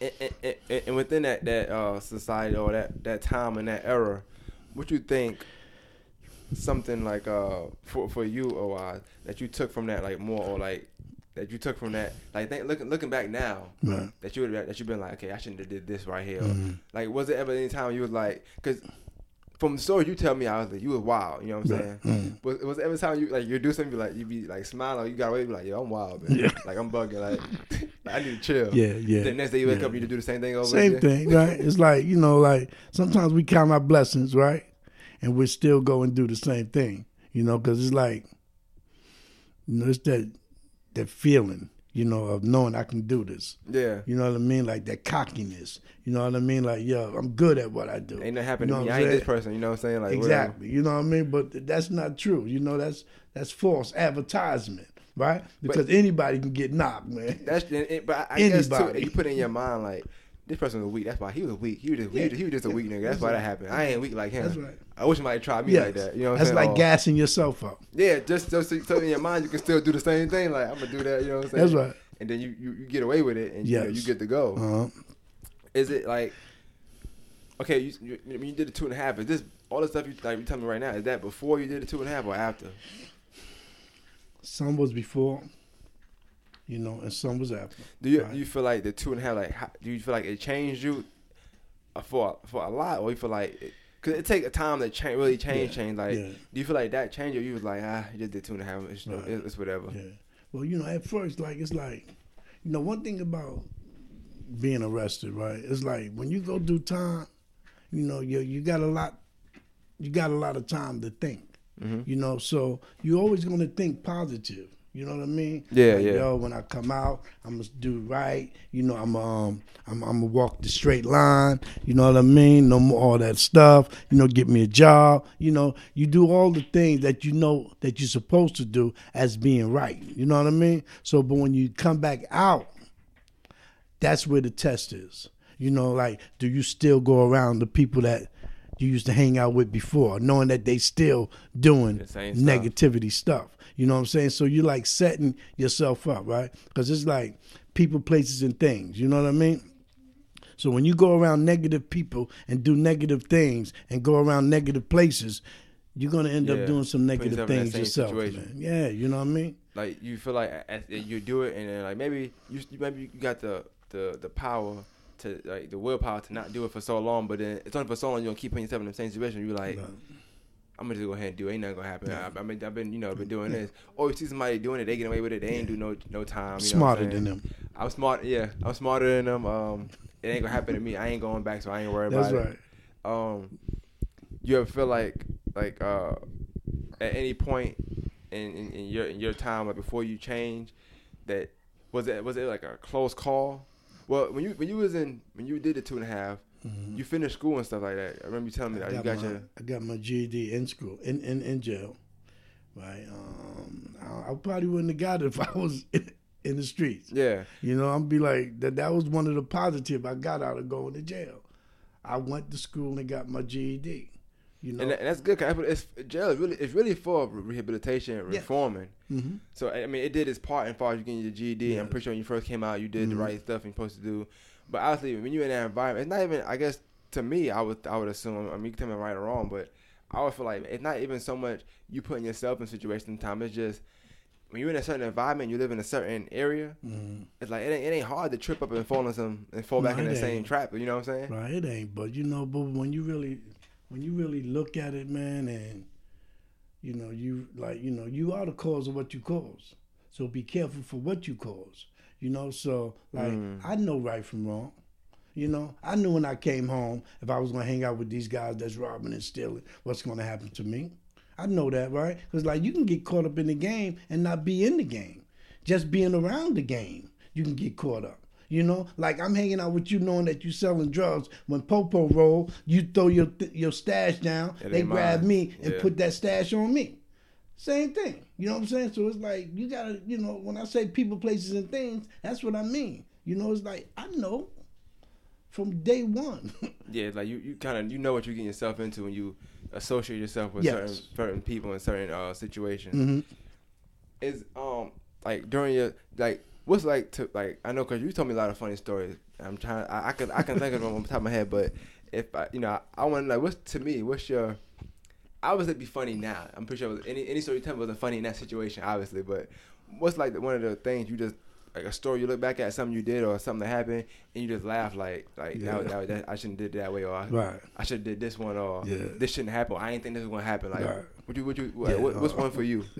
and, and, within that that uh, society or that that time and that era, what you think? Something like uh for for you or that you took from that like more or like that you took from that like think, looking looking back now Right. that you would that you've been like okay I shouldn't have did this right here Mhm. like was it ever any time you was like because from the story you tell me I was like you was wild you know what I'm saying Mhm. was was there ever time you like you do something you like you be like smiling or you got away like yo I'm wild man Yeah. like I'm bugging like I need to chill Yeah, yeah. the next day you wake yeah. up, you do the same thing over Same again. thing, right? It's like, you know, like sometimes we count our blessings, right? And we still go and do the same thing, you know, because it's like, you know, it's that that feeling, you know, of knowing I can do this. Yeah, You know what I mean? Like that cockiness. You know what I mean? Like, yo, I'm good at what I do. ain't nothing happened You to know me. I ain't this person. You know what I'm saying? Like whatever. Exactly. You know what I mean? But that's not true. You know, that's that's false advertisement, right? Because anybody can get knocked, man. That's but I, I guess too, Anybody. you put in your mind like this person was weak. That's why he was weak. He was just, he was, he was just a weak nigga. That's, That's why that happened. I ain't weak like him. That's right. I wish somebody tried me Yes. like that. You know what That's I'm saying? like Or- gassing yourself up. Yeah, just so, so, so in your mind you can still do the same thing. Like I'm gonna do that. You know what I'm saying? That's right. And then you, you, you get away with it, and you, know, you get to go. Uh-huh. Is it like okay? You, you when you did the two and a half, is this all the stuff you like you tell me right now? Is that before you did the two and a half or after? Some was before, you know, and some was after. Do you Right. you feel like the two and a half like how, do you feel like it changed you for for a lot or you feel like it, cause it take a time to change really change Yeah, change like yeah. do you feel like that changed or you was like ah you just did two and a half it's, Right. it's, it's whatever Yeah. Well, you know, at first, like it's like, you know, one thing about being arrested, right? It's like when you go do time, you know, you you got a lot, you got a lot of time to think. Mhm. You know, so you're always gonna think positive. You know what I mean? Yeah, Like, yeah. Yo, when I come out, I'm gonna do right. You know, I'm um, I'm, I'm gonna walk the straight line. You know what I mean? No more all that stuff. You know, get me a job. You know, you do all the things that you know that you're supposed to do as being right. You know what I mean? So, but when you come back out, that's where the test is. You know, like, do you still go around the people that you used to hang out with before, knowing that they still doing The same stuff. negativity stuff? You know what I'm saying? So you're like setting yourself up, right? Because it's like people, places, and things. You know what I mean? So when you go around negative people and do negative things and go around negative places, you're gonna end Yeah. up doing some negative yourself in that things yourself, man. Yeah, you know what I mean? like you feel like you do it and then like maybe you maybe you got the the the power to like the willpower to not do it for so long but then it's only for so long you're gonna keep putting yourself in the same situation you're like Right. I'm gonna just go ahead and do it. Ain't nothing gonna happen. Yeah. I, I mean, I've been, you know, been doing this. Or you see somebody doing it, they get away with it. They ain't do no no time. You know what I'm Smarter than them. I'm smart. Yeah, I'm smarter than them. Um, it ain't gonna happen to me. I ain't going back, so I ain't worried about it. That's about right. it. Um, you ever feel like like uh, at any point in, in, in your in your time, like before you change, that was it was it like a close call? Well, when you when you was in when you did the two and a half, Mhm. you finished school and stuff like that. I remember you telling me that I you got, got my, your I got my GED in school, in, in, in jail. Right. Um, I, I probably wouldn't have got it if I was in, in the streets. yeah. You know, I'm be like that. That was one of the positive I got out of going to jail. I went to school and got my GED. You know, And, that- and that's good. 'cause it's jail is really it's really for rehabilitation and reforming. hmm So I mean, it did its part in far as you getting your GED. I'm pretty sure when you first came out, you did the Mhm. right stuff you're supposed to do. But obviously, when you're in that environment, it's not even. I guess to me, I would I would assume. I mean, you can tell me right or wrong, but I would feel like it's not even so much you putting yourself in situation time. It's just when you're in a certain environment, you live in a certain area. hmm It's like it ain't, it ain't hard to trip up and fall in some and fall No, back in it the same trap. You know what I'm saying? Right, it ain't. But you know, but when you really, when you really look at it, man, and you know, you like, you know, you are the cause of what you cause. So be careful for what you cause. You know, so like, Mm. I know right from wrong. You know, I knew when I came home if I was gonna hang out with these guys that's robbing and stealing, what's gonna happen to me. I know that, right? Because like you can get caught up in the game and not be in the game. Just being around the game, you can get caught up. You know, like I'm hanging out with you knowing that you're selling drugs. When Popo roll, you throw your your stash down. It they grab mine. me and Yeah. put that stash on me. Same thing. You know what I'm saying? So it's like you gotta, you know, when I say people, places, and things, that's what I mean. You know, it's like I know from day one. Yeah, like you, you kind of you know what you're getting yourself into when you associate yourself with Yes. certain certain people in certain uh, situations. hmm Is um like during your like what's like to like I know because you told me a lot of funny stories. I'm trying I, I can I can think of them on the top of my head, but if I you know I, I want to like what's to me what's your obviously it'd be funny now. I'm pretty sure was, any any story you tell me wasn't funny in that situation, obviously. But what's like the, one of the things you just like a story you look back at something you did or something that happened and you just laugh like like Yeah. that, that, that I shouldn't did it that way or I, Right. I should have did this one or Yeah. this shouldn't happen. I ain't think this was gonna happen. Like Right. what you what you Yeah, what, what's uh, one for you?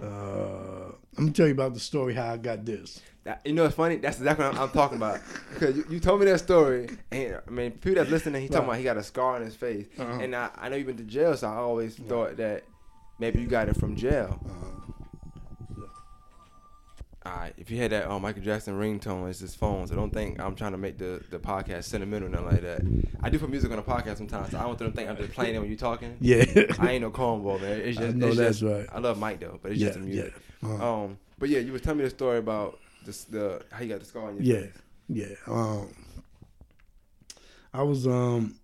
Uh, I'm gonna tell you about the story how I got this. That, you know, it's funny. That's exactly what I'm, I'm talking about. Because you, you told me that story, and I mean, people that's listening, he talking about he got a scar on his face, Uh-huh. and I, I know you've been to jail, so I always thought that maybe you got it from jail. Uh, All right, if you had that um, Michael Jackson ringtone, it's his phone, so don't think I'm trying to make the, the podcast sentimental or nothing like that. I do put music on the podcast sometimes, so I don't want them to think I'm just playing it when you're talking. yeah. I ain't no cornball, man. It's I just, know it's that's just- right. I love Mike though, but it's yeah, just the music. yeah. Uh, Um, but yeah, you was telling me the story about this, the how you got the scar on your yeah, face. yeah. Um, I was um,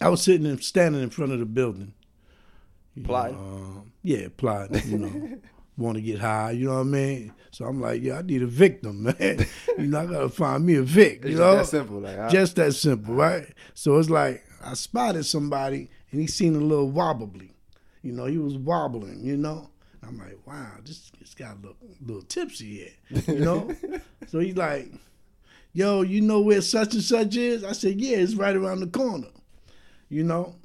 I was sitting and standing in front of the building. Plotting? um, yeah, plotting. You know, want to get high. You know what I mean? So I'm like, yeah, I need a victim, man. you know, I gotta find me a vic. You just know, that simple. Like I, just that simple, right? So it's like I spotted somebody and he seemed a little wobbly. You know, he was wobbling, you know. I'm like, wow, this, this guy look a little tipsy here, you know? so he's like, yo, you know where such and such is? I said, yeah, it's right around the corner, you know?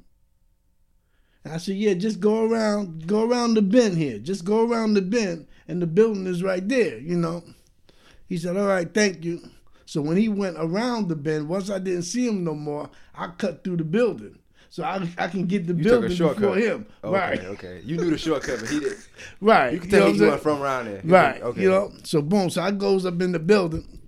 And I said, yeah, just go around, go around the bend here. Just go around the bend and the building is right there, you know? He said, all right, thank you. So when he went around the bend, once I didn't see him no more, I cut through the building. So I, I can get the you building before him. Okay, right. okay. You knew the shortcut, but he did. Right. You can know tell what he I'm went from around there. Right. Okay. You know, so boom. So I goes up in the building.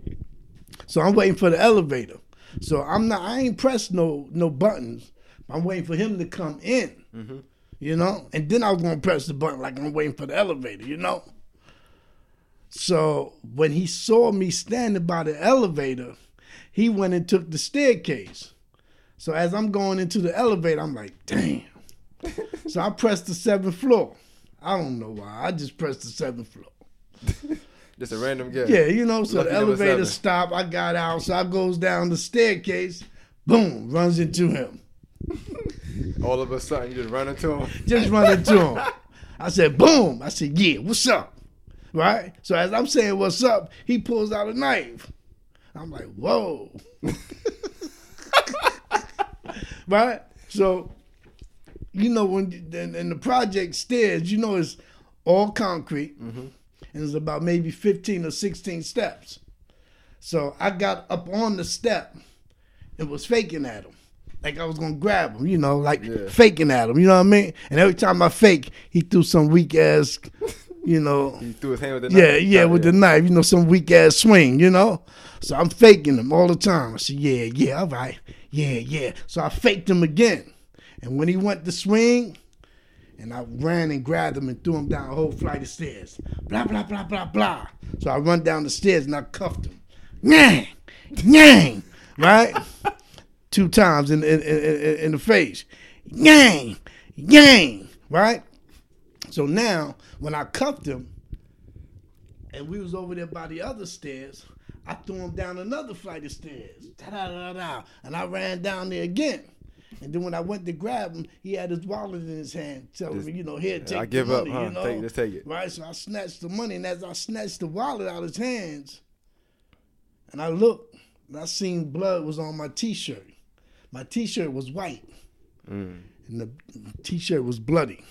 So I'm waiting for the elevator. So I'm not. I ain't pressed no no buttons. I'm waiting for him to come in. Mm-hmm. You know, and then I was gonna press the button like I'm waiting for the elevator. You know. So when he saw me standing by the elevator, he went and took the staircase. So as I'm going into the elevator, I'm like, damn. so I pressed the seventh floor. I don't know why. I just pressed the seventh floor. Just a random guess. Yeah, you know, so Lucky the elevator stopped. I got out, so I goes down the staircase. Boom, runs into him. All of a sudden, you just run into him. Just run into him. I said, boom. I said, yeah, what's up? Right? So as I'm saying, what's up, he pulls out a knife. I'm like, whoa. right? So, you know, when in the project stairs, you know, it's all concrete, mm-hmm. and it's about maybe 15 or 16 steps. So I got up on the step and was faking at him. Like I was gonna grab him, you know, like Yeah. faking at him, you know what I mean? And every time I fake, he threw some weak ass, you know, He threw his hand with the yeah, knife. yeah, with the knife, you know, some weak ass swing, you know. So I'm faking him all the time. I said, yeah, yeah, all right, yeah, yeah. So I faked him again, and when he went to swing, and I ran and grabbed him and threw him down a whole flight of stairs. Blah blah blah blah blah. So I run down the stairs and I cuffed him. Yang, yang, right? two times in in, in, in the face. Yang, yang, right? So now when I cuffed him, and we was over there by the other stairs, I threw him down another flight of stairs. Da-da-da-da. And I ran down there again. And then when I went to grab him, he had his wallet in his hand, telling Just- me, you know, here, take I give up, huh? you know. Take- just take it. Right, so I snatched the money, and as I snatched the wallet out of his hands, and I looked, and I seen blood was on my T-shirt. My T-shirt was white, Mm. and the T-shirt was bloody.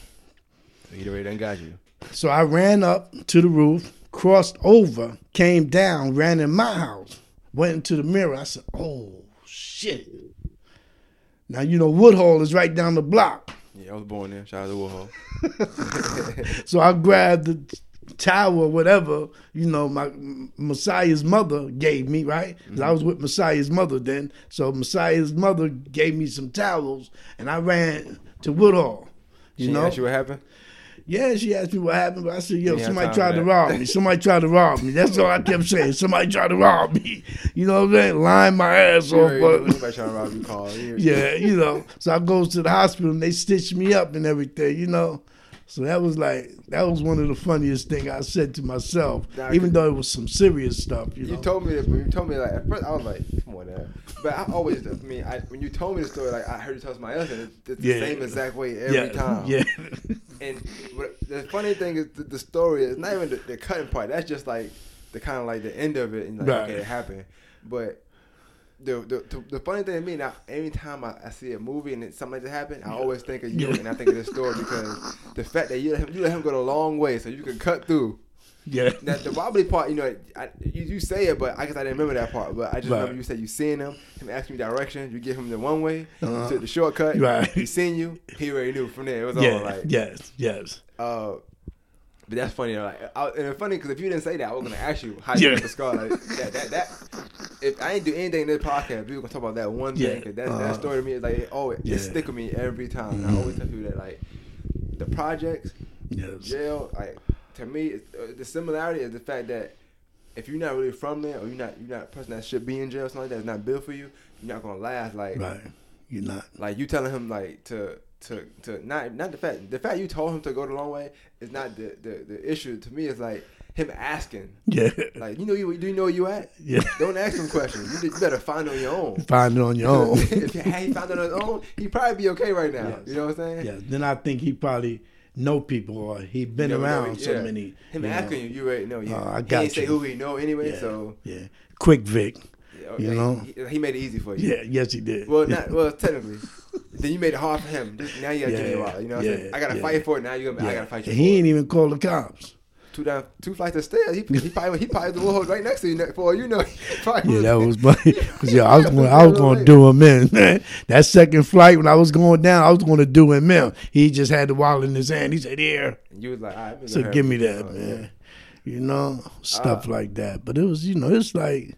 So he already done got you. So I ran up to the roof, crossed over, came down, ran in my house, went into the mirror. I said, "Oh shit!" Now you know Woodhull is right down the block. Yeah, I was born there. Shout out to Woodhull. So I grabbed the towel, whatever you know, my Messiah's mother gave me, right? 'Cause I mm-hmm. was with Messiah's mother then. So Messiah's mother gave me some towels, and I ran to Woodhull. You She know, what happened? Yeah, she asked me what happened, but I said, yo, have somebody tried to rob me. Somebody tried to rob me. That's all I kept saying. Somebody tried to rob me. You know what I'm saying? Lying my ass off. already know But, Anybody trying to rob you call. Yeah, you know. So I goes to the hospital and they stitched me up and everything, you know. So that was like, that was one of the funniest thing I said to myself, Nah, even though it was some serious stuff, you You know. told me that, but you told me like at first I was like, come on, now. But I always, I mean, I, when you told me the story, like I heard you tell somebody else, and it's, it's Yeah. the same exact way every yeah, time. Yeah. And but the funny thing is, the, the story is not even the, the cutting part. That's just like the kind of like the end of it, and like Right. okay, it happened. But the, the the the funny thing to me now, anytime I, I see a movie and it, something like that happen, I always think of you and I think of this story because the fact that you let him you let him go the long way so you can cut through. Yeah. Now the wobbly part, you know, I, you, you say it, but I guess I didn't remember that part. But I just Right. remember you said you seeing him, him asking you directions, you give him the one way, Uh-huh. you took the shortcut, Right. He seen you, he already knew from there. It was all like, yes. Yes. uh, but that's funny. though, Like, I, and it's funny because if you didn't say that, I was gonna ask you how Yeah. you got the scar. Like, that, that, that. If I ain't do anything in this podcast, we were gonna talk about that one Yeah. thing. 'cause that, Uh-huh. that story to me is like, oh, it always Yeah. it stick with me every time. And I always tell people that like the projects, Yes. jail, like to me, it's, uh, the similarity is the fact that if you're not really from there or you're not you're not a person that should be in jail, or something like that, it's not built for you. You're not gonna last. Like Right. You're not. like you telling him like to to to not not the fact the fact you told him to go the long way is not the the, the issue to me is like him asking Yeah. like you know you do you know where you at Yeah. don't ask him questions you, you better find it on your own Find it on your own. if he found it on his own he'd probably be okay right now Yes. you know what I'm saying Yeah, then I think he probably know people or he been You know, around so yeah. many. him you know. asking you you already know you Oh, I he got ain't say who he know anyway Yeah, so yeah, quick Vic. yeah, You know? he, he made it easy for you Yeah, yes he did. well not well technically then you made it hard for him now you gotta give me a while you know what I'm saying I gotta yeah. fight for it now you I gotta fight you he it. ain't even call the cops. Two down, two flights of stairs. He, he probably he probably the wall right next to you. ne- For you know, Yeah, that was funny. Cause yeah, I was going, I was going to do him in. Man. That second flight when I was going down, I was going to do him in. He just had the wallet in his hand. He said, "Here." And you was like, right, So give me that, Oh, man. You know, stuff Ah. like that. But it was, you know, it's like,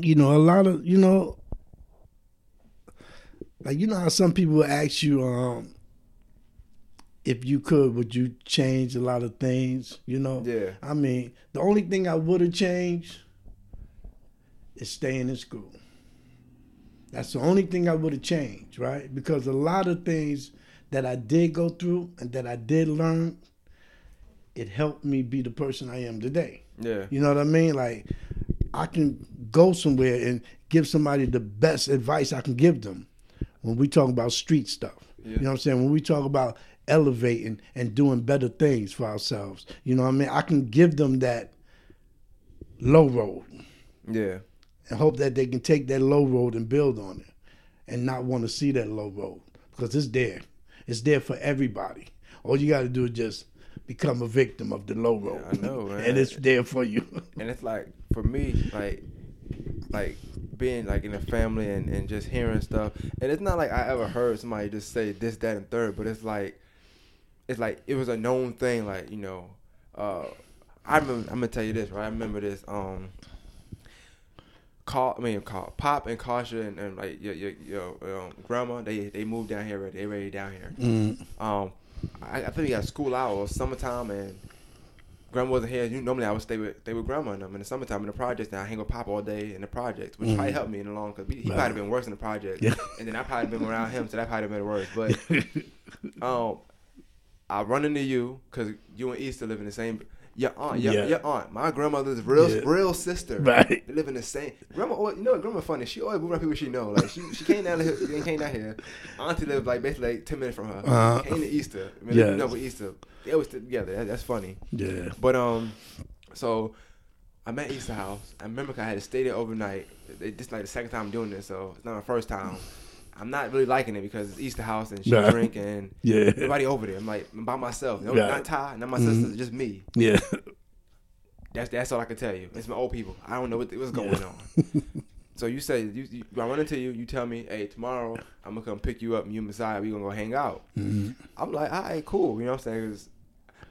you know, a lot of, you know, like you know how some people ask you, um, if you could, would you change a lot of things? You know, Yeah. I mean, the only thing I would have changed is staying in school. That's the only thing I would have changed, right? Because a lot of things that I did go through and that I did learn, it helped me be the person I am today. Yeah, You know what I mean? Like I can go somewhere and give somebody the best advice I can give them when we talk about street stuff. Yeah. You know what I'm saying? When we talk about elevating and doing better things for ourselves. You know what I mean? I can give them that low road yeah, and hope that they can take that low road and build on it and not want to see that low road because it's there. It's there for everybody. All you got to do is just become a victim of the low road. I know, man. and it's there for you. and it's like for me, like, like being like in a family and, and just hearing stuff, and it's not like I ever heard somebody just say this, that, and third, but it's like, it's like it was a known thing, like you know, uh, I remember. I'm gonna tell you this, right? I remember this. Um, call I mean call Pop and Kasha and, and like your your, your um, grandma they they moved down here. They ready down here. Mm. Um, I, I think we got school hours, summertime, and grandma wasn't here. You normally I would stay with stay with grandma and them in the summertime in the projects. And I hang with Pop all day in the projects, which probably helped me in the long because he Mm. Right. probably been worse in the project, Yeah. and then I probably been around him, so that probably been worse. But um, I run into you because you and Easter live in the same. Your aunt, your, Yeah. your aunt, my grandmother's real Yeah. real sister. Right. They live in the same. Grandma, always- you know, grandma funny. She always move around people she know. Like she, she came down here, came down here. Auntie lived like basically like ten minutes from her. Uh-huh. Came to Easter. I mean, Yes. You know, Easter, they always together. That, that's funny. Yeah. But um, so I'm at Easter House. I remember I had to stay there overnight. This like the second time I'm doing this, so it's not my first time. I'm not really liking it because it's Easter House and she Right. drink and Yeah. everybody over there. I'm like I'm by myself. No, Right. Not Ty, not my Mhm. sisters, just me. Yeah. That's that's all I can tell you. It's my old people. I don't know what, what's going on. So you say you, you I run into you. You tell me, hey, tomorrow I'm gonna come pick you up. and You and Messiah, we gonna go hang out. Mhm. I'm like, all right, cool. You know what I'm saying?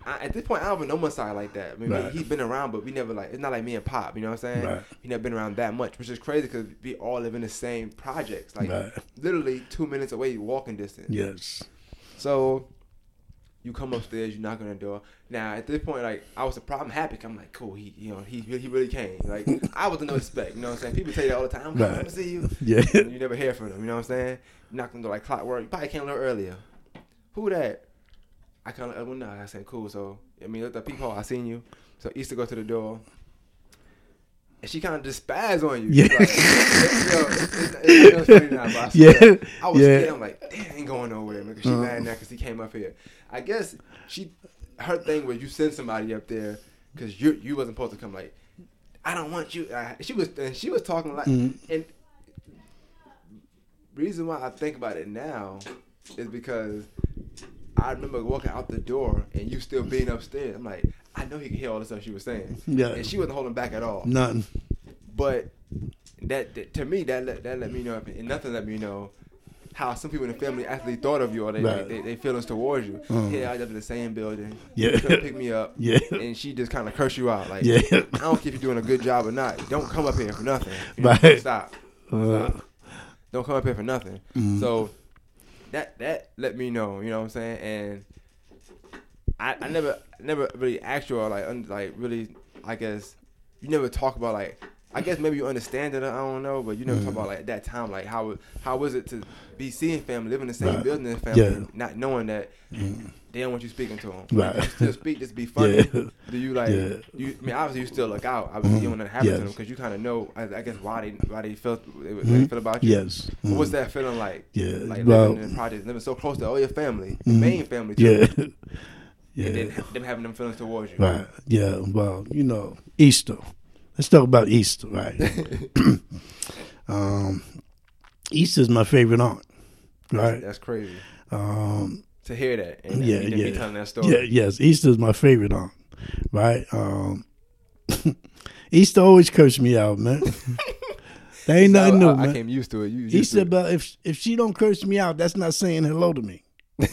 I, at this point, I don't even know Messiah like that. I mean, Right. he's been around, but we never like. It's not like me and Pop. You know what I'm saying? Right. He never been around that much, which is crazy because we all live in the same projects, like Right. literally two minutes away, walking distance. Yes. So you come upstairs, you knock on the door. Now at this point, like I was surprised, I'm happy. I'm like, cool. He, you know, he he really came. Like I wasn't no expect. You know what I'm saying? People tell you that all the time. I'm coming Right. to see you. Yeah. And you never hear from them. You know what I'm saying? You knock on the door like clockwork. You probably came a little earlier. Who that? I kind of went no. I said cool. So I mean, look at the peephole. I seen you. So Easter go to the door. And she kind of spaz on you. Yeah. Like, it's, it's, now, I Yeah. I was Yeah. scared. I'm like, damn, ain't going nowhere. Because she Uh-huh. mad now because he came up here. I guess she, her thing was you send somebody up there because you you wasn't supposed to come. Like, I don't want you. I, she was and she was talking like Mhm. and reason why I think about it now is because I remember walking out the door and you still being upstairs. I'm like, I know he could hear all the stuff she was saying. Yeah. And she wasn't holding back at all. Nothing. But that, that to me that let, that let me know and nothing let me know how some people in the family actually thought of you or they Right. they, they feelings towards you. Uh-huh. Yeah, I live in the same building. Yeah. You pick me up. Yeah. And she just kind of curse you out like, Yeah. I don't care if you're doing a good job or not. Don't come up here for nothing. You know, Right. Stop. Uh, Don't come up here for nothing. Mhm. So that that let me know. You know what I'm saying? And I, I never never really asked you or like un, like really I guess you never talk about like I guess maybe you understand it I don't know but you never talk about mm-hmm. like that time like how how was it to be seeing family living in the same Right. building as family Yeah. not knowing that mm-hmm. They don't want you speaking to them Right. you still speak just be funny Yeah. do you like Yeah. you I mean obviously you still look out obviously you don't want to happen to them because you kind of know I, I guess why they why they feel they, they Mhm. feel about you Yes. what was Mhm. that feeling like Yeah, like well- living in projects living so close to all your family your Mhm. main family too Yeah. Yeah. and then them having them feelings towards you. Right. Yeah. Well, you know, Easter. Let's talk about Easter, right? um, Easter's my favorite aunt, right? That's crazy Um, to hear that. And Yeah, yeah, yeah. be telling that story. yeah, yes, Easter's my favorite aunt, right? Um, Easter always cursed me out, man. that ain't So nothing new, I, I came used to it. You used Easter, to it. but if if she don't curse me out, that's not saying hello to me.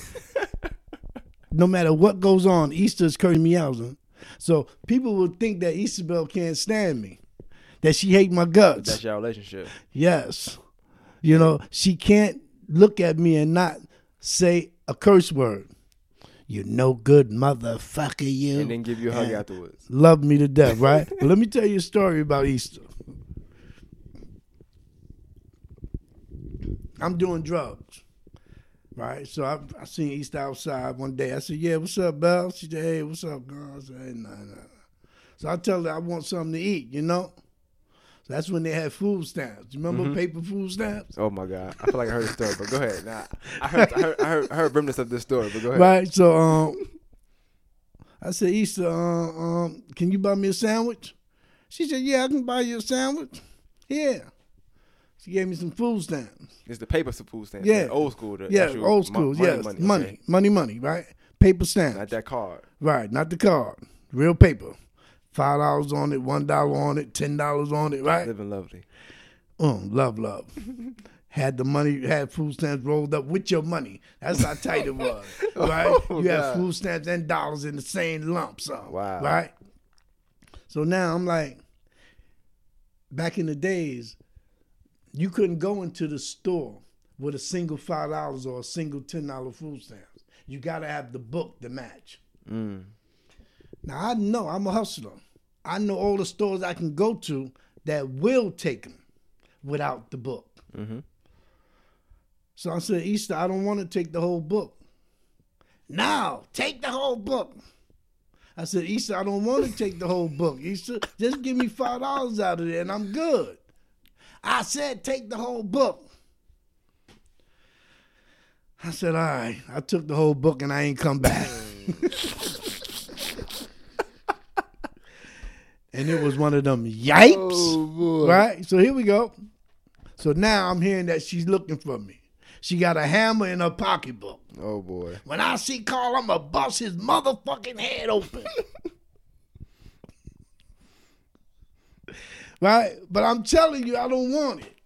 no matter what goes on, Easter's cursing me out. Son. So people will think that Easterbell can't stand me, that she hate my guts. That's your relationship. Yes, you know she can't look at me and not say a curse word. You no good motherfucker, you. And then give you a hug afterwards. Love me to death, right? but let me tell you a story about Easter. I'm doing drugs, right? So I, I seen Easter outside one day. I said, "Yeah, what's up, Belle?" She said, "Hey, what's up, girl?" I said, "Hey, nah, nah." So I tell her I want something to eat, you know. That's when they had food stamps. You remember Mm-hmm. paper food stamps? Oh my God. I feel like I heard the story, but go ahead. Nah, I heard, I heard, I heard, I heard remnants of this story, but go ahead. Right. So um, I said, Easter, uh, um, can you buy me a sandwich? She said, Yeah, I can buy you a sandwich. Yeah. She gave me some food stamps. It's the paper food stamps. Yeah. Old school. The Yeah, old mo- school. yes, money, okay. money, money, right? Paper stamps. Not that card. Right, not the card. Real paper. Five dollars on it, one dollar on it, ten dollars on it, right? Living lovely. Um, love, love. had the money, had food stamps rolled up with your money. That's how tight it was, right? Oh, you had food stamps and dollars in the same lump sum. Wow. Right? So now I'm like, back in the days, you couldn't go into the store with a single five dollars or a single ten dollar food stamps. You gotta have the book to match. Mm. Now I know I'm a hustler. I know all the stores I can go to that will take them without the book. Mm-hmm. So I said, Easter, I don't want to take the whole book. Now, take the whole book. I said, Easter, I don't want to take the whole book. Easter, just give me five dollars out of there and I'm good. I said, take the whole book. I said, all right. I took the whole book and I ain't come back. and it was one of them yipes. Oh. Right? So here we go. So now I'm hearing that she's looking for me. She got a hammer in her pocketbook. Oh boy. When I see Carl, I'm gonna bust his motherfucking head open. right? But I'm telling you, I don't want it.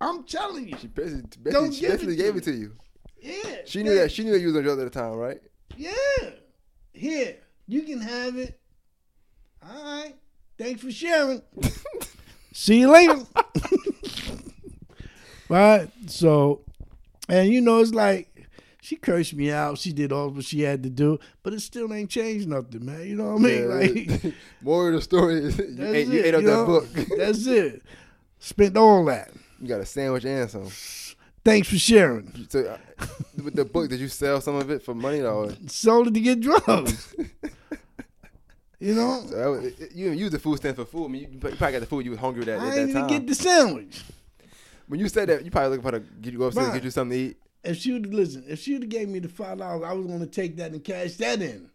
I'm telling you. She basically, Don't she give it basically to gave it to you. Yeah. She knew that. She knew that you was on drugs at the time, right? Yeah. Here, you can have it. All right. Thanks for sharing. See you later. right? So, and you know, it's like she cursed me out. She did all what she had to do, but it still ain't changed nothing, man. You know what I mean? Like, More of the story is you ate, you it, ate up you that know? book. That's it. Spent all that. you got a sandwich and some. Thanks for sharing. So, uh, with the book, did you sell some of it for money or? Sold it to get drugs. You know? So that was, you used the food stand for food. I mean, you, you probably got the food you was hungry at, I at that even time. get the sandwich. when you said that, you probably looking for to get you go upstairs and get you something to eat. If she would listen, if she would have gave me the five dollars, I was gonna take that and cash that in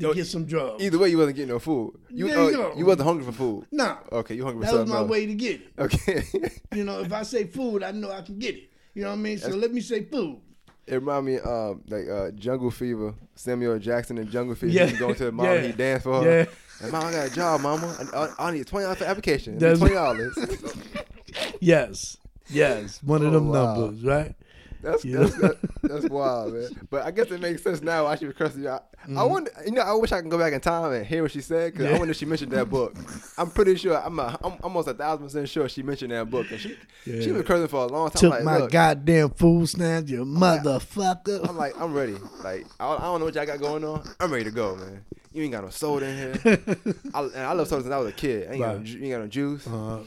to Yo, get some drugs. Either way, you wasn't getting no food. You There uh, you go. you wasn't hungry for food. Nah, Okay, you hungry for something. that was my else. way to get it. Okay. You know, if I say food, I know I can get it. You know what I mean? So let me say food. It remind me of like uh, Jungle Fever. Samuel Jackson in Jungle Fever. Yeah. He going to the mom, Yeah. he dance for her. Yeah. And mom, I got a job, mama. I, I, I need twenty dollars for application. I need That's- Twenty dollars. Yes, yes, one of Oh, them wow. numbers, right? That's Yeah. that's, that's that's wild, man. But I guess it makes sense now. Why she was cursing you. I, I wonder, you know, I wish I can go back in time and hear what she said because I Mm-hmm. Wonder if she mentioned that book. I'm pretty sure. I'm, a, I'm almost a thousand percent sure she mentioned that book. And she she Yeah. was cursing for a long time. Took like, my look, goddamn food stamps, you motherfucker. I'm like, I'm ready. Like, I, I don't know what y'all got going on. I'm ready to go, man. You ain't got no soda in here. I, and I love soda since I was a kid. I ain't, got no, you ain't got no juice. Uh,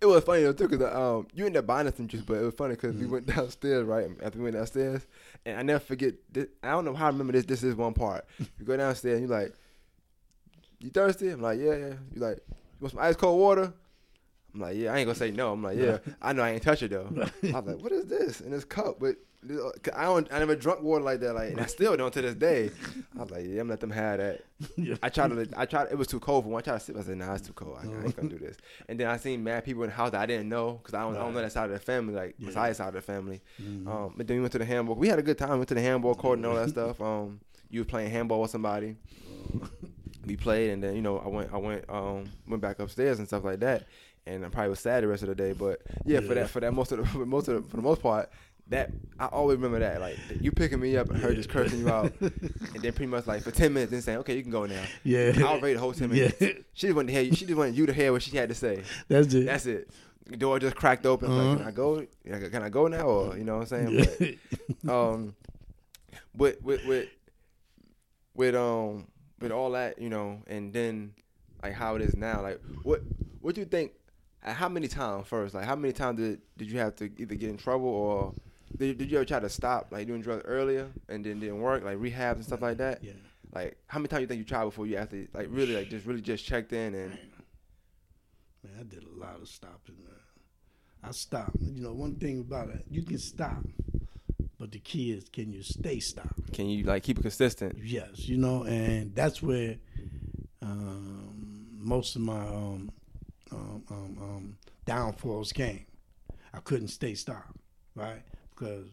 It was funny though too, cause um, you ended up buying us some juice, but it was funny because we Mm-hmm. went downstairs right after we went downstairs, and I never forget. This, I don't know how I remember this. This is one part. You go downstairs, and you're like, you thirsty? I'm like, yeah, yeah. You like, you want some ice cold water? I'm like, yeah. I ain't gonna say no. I'm like, yeah. I know I ain't touch it though. I was like, what is this in this cup? But I don't. I never drunk water like that. Like, and I still don't to this day. I was like, yeah, I'm gonna let them have that. yeah. I tried to. I tried. It was too cold for one. I tried to sip. I said, "Nah, it's too cold. I, I ain't gonna do this." And then I seen mad people in the house that I didn't know because I don't, I don't know that side of the family, like Yeah. Messiah's side of the family. Mhm. Um, but then we went to the handball. We had a good time. Went to the handball court and all that stuff. Um, you were playing handball with somebody. We played, and then you know I went. I went. Um, went back upstairs and stuff like that. And I probably was sad the rest of the day. But yeah, for that, for that most of the, for most of the, for the most part. That I always remember that, like you picking me up and her just cursing you out, and then pretty much like for ten minutes, then saying, "Okay, you can go now." yeah. I was ready the whole ten minutes. Yeah. She just wanted to hear you. She just wanted you to hear what she had to say. That's it. That's it. The door just cracked open. Like, Uh-huh. can I go? Can I- go now? Or you know what I'm saying? But, um, with with with with um with all that, you know, and then like how it is now. Like what what do you think? uh, How many times first? Like how many times did did you have to either get in trouble or did, did you ever try to stop like doing drugs earlier and then didn't work like rehab and stuff like that? yeah. Like how many times you think you tried before you actually like really like just really just checked in and Man, I did a lot of stopping. Man. I stopped. You know, one thing about it, you can stop, but the key is, can you stay stopped? can you like keep it consistent? Yes, you know, and that's where um, most of my um, um, um, um, downfalls came. I couldn't stay stopped, right? Because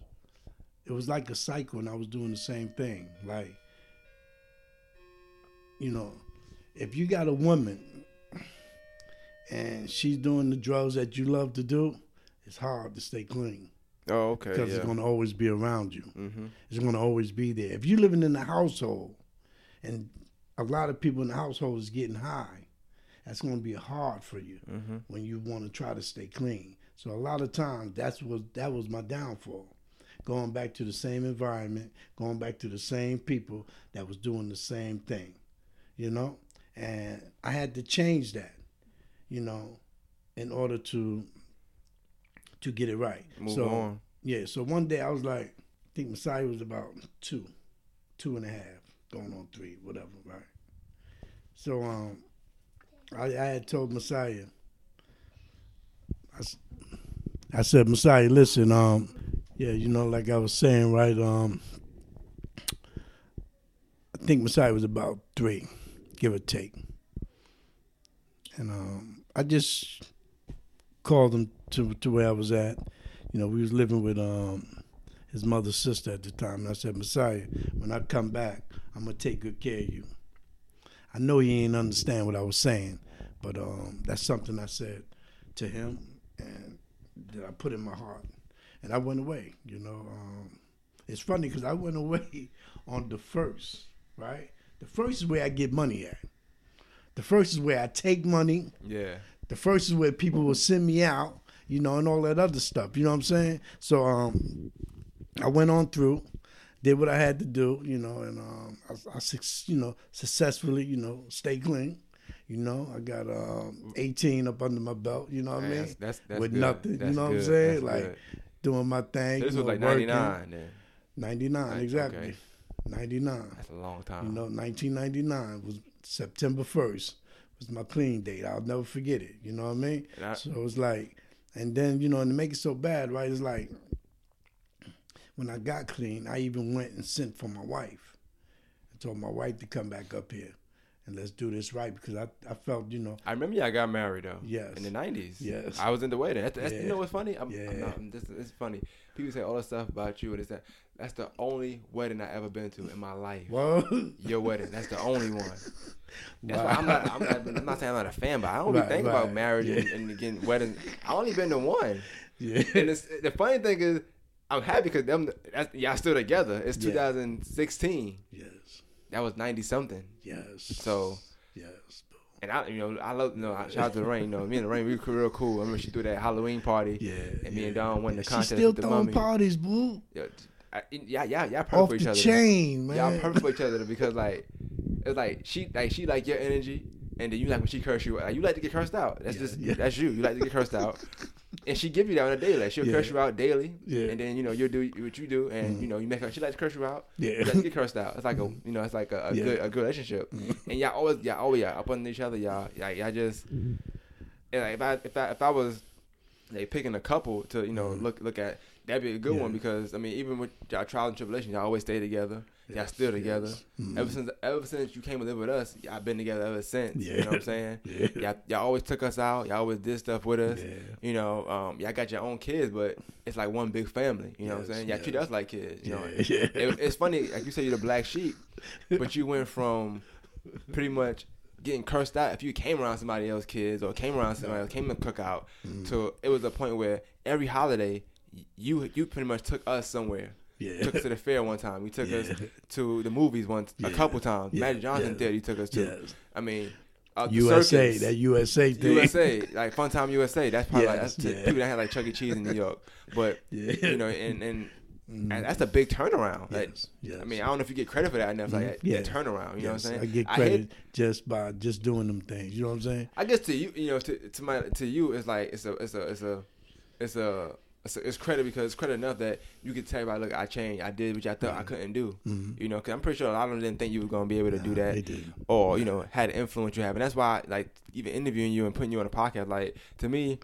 it was like a cycle, and I was doing the same thing. Like, you know, if you got a woman and she's doing the drugs that you love to do, it's hard to stay clean Oh, okay. because Yeah. it's going to always be around you mm-hmm. is going to always be there. If you're living in a household and a lot of people in the household is getting high, that's going to be hard for you Mm-hmm. when you want to try to stay clean. So a lot of times that's what that was my downfall. Going back to the same environment, going back to the same people that was doing the same thing. you know, and I had to change that, you know, in order to to get it right. Move so on. yeah, so one day I was like, I think Messiah was about two, two and a half, going on three, whatever, right? So um, I, I had told Messiah, I, I said, Messiah, listen, um, yeah, you know, like I was saying, right, um, I think Messiah was about three, give or take, and um, I just called him to to where I was at. You know, we was living with um his mother's sister at the time. And I said, Messiah, when I come back, I'm gonna take good care of you. I know he ain't understand what I was saying, but um that's something I said to him and that I put in my heart. And I went away, you know. Um, it's funny because I went away on the first, right? The first is where I get money at. The first is where I take money Yeah. the first is where people will send me out, you know, and all that other stuff. You know what I'm saying? So um, I went on through, did what I had to do, you know, and um, I, I you know, successfully, you know, stay clean. You know, I got um, 18 up under my belt. You know what I mean? that's, that's, that's With good. nothing. You know what I'm saying? Like good. doing my thing. this you was know, like working. 99 then. 99, Right, exactly. okay. 99. That's a long time. You know, 1999 was September 1st was my clean date. I'll never forget it. You know what I mean? I- so it was like, and then you know, and to make it so bad, right? It's like when I got clean, I even went and sent for my wife. I told my wife to come back up here and let's do this right because I, I felt, you know, I remember y'all got married though. Yes. In the nineties. Yes. I was in the wedding. That's, that's, You know what's funny? I'm, Yeah. I'm not, I'm- this, it's funny. People say all this stuff about you and it's that. That's the only wedding I ever been to in my life. well, Your wedding. That's the only one. That's Wow. why I'm not, I'm not. I'm not saying I'm not a fan, but I don't Right, really think about marriage Yeah. and, and getting weddings. I only been to one. yeah, And it's, the funny thing is, I'm happy because them. That's, y'all still together. It's 2016. yes, That was 90 something. Yes. So. yes, And I, you know, I love, you know, shout out to Rain. You know, me and Rain, we were real cool. I remember she threw that Halloween party. yeah. And me yeah. and Don won yeah. the She's contest still with the throwing mummy. parties, boo. Yeah, I, yeah, yeah, yeah. Perfect Off for each the other. chain, man. Y'all perfect for each other because like it's like she like she like your energy, and then you like when she curse you. Like, you like to get cursed out. That's Yeah, just yeah. that's you. You like to get cursed out, and she give you that on a daily. Like, she'll Yeah. curse you out daily, Yeah. and then you know you'll do what you do, and Mhm. you know you make her. She likes to curse you out. Yeah. you like to get cursed out. It's like a you know it's like a, a good a good relationship, and y'all always y'all always y'all up on each other. Y'all y'all, y'all just and like if I if I if I was like picking a couple to you know Mhm. look look at that'd be a good one because I mean even with y'all trial and tribulation y'all always stay together y'all still together. Mhm. ever since ever since you came to live with us y'all been together ever since you know what I'm saying Yeah. y'all, y'all always took us out y'all always did stuff with us Yeah. you know um, y'all got your own kids but it's like one big family you know what I'm saying y'all yes. treat us like kids you know Yeah, yeah. It- it's funny like you say you're the black sheep but you went from pretty much getting cursed out if you came around somebody else's kids or came around somebody else, came to cookout. Mm. To it was a point where every holiday, you you pretty much took us somewhere. Yeah. Took us to the fair one time. You took us to the movies once a couple times. Yeah. Magic Johnson Yeah. did. He took us to. Yes. I mean, uh, USA, circus. that USA thing. USA, like Fun Time USA. That's probably like, that's to yeah. people that had like Chuck E. Cheese in New York. But Yeah. you know, and and, Mhm. and that's a big turnaround. Like, Yes, yes. I mean, I don't know if you get credit for that enough. Like Mhm. that, Yeah. turnaround. You know what I'm saying? I get credit just by just doing them things. You know what I'm saying? I guess to you, you know, to to my to you, it's like it's a it's a it's a it's a it's, a, it's credit because it's credit enough that you can tell everybody, look, I changed, I did what I thought I couldn't do. Mhm. You know, because I'm pretty sure a lot of them didn't think you were gonna be able to do that, or you know, had the influence you have, and that's why, like, even interviewing you and putting you on a podcast, like, to me,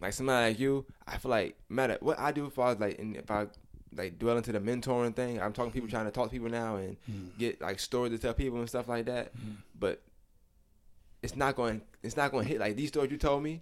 like somebody like you, I feel like matter what I do, as far as like, and if I like dwell into the mentoring thing, I'm talking to people trying to talk to people now and Mhm. get like stories to tell people and stuff like that, Mm-hmm. but it's not going it's not going to hit like these stories you told me.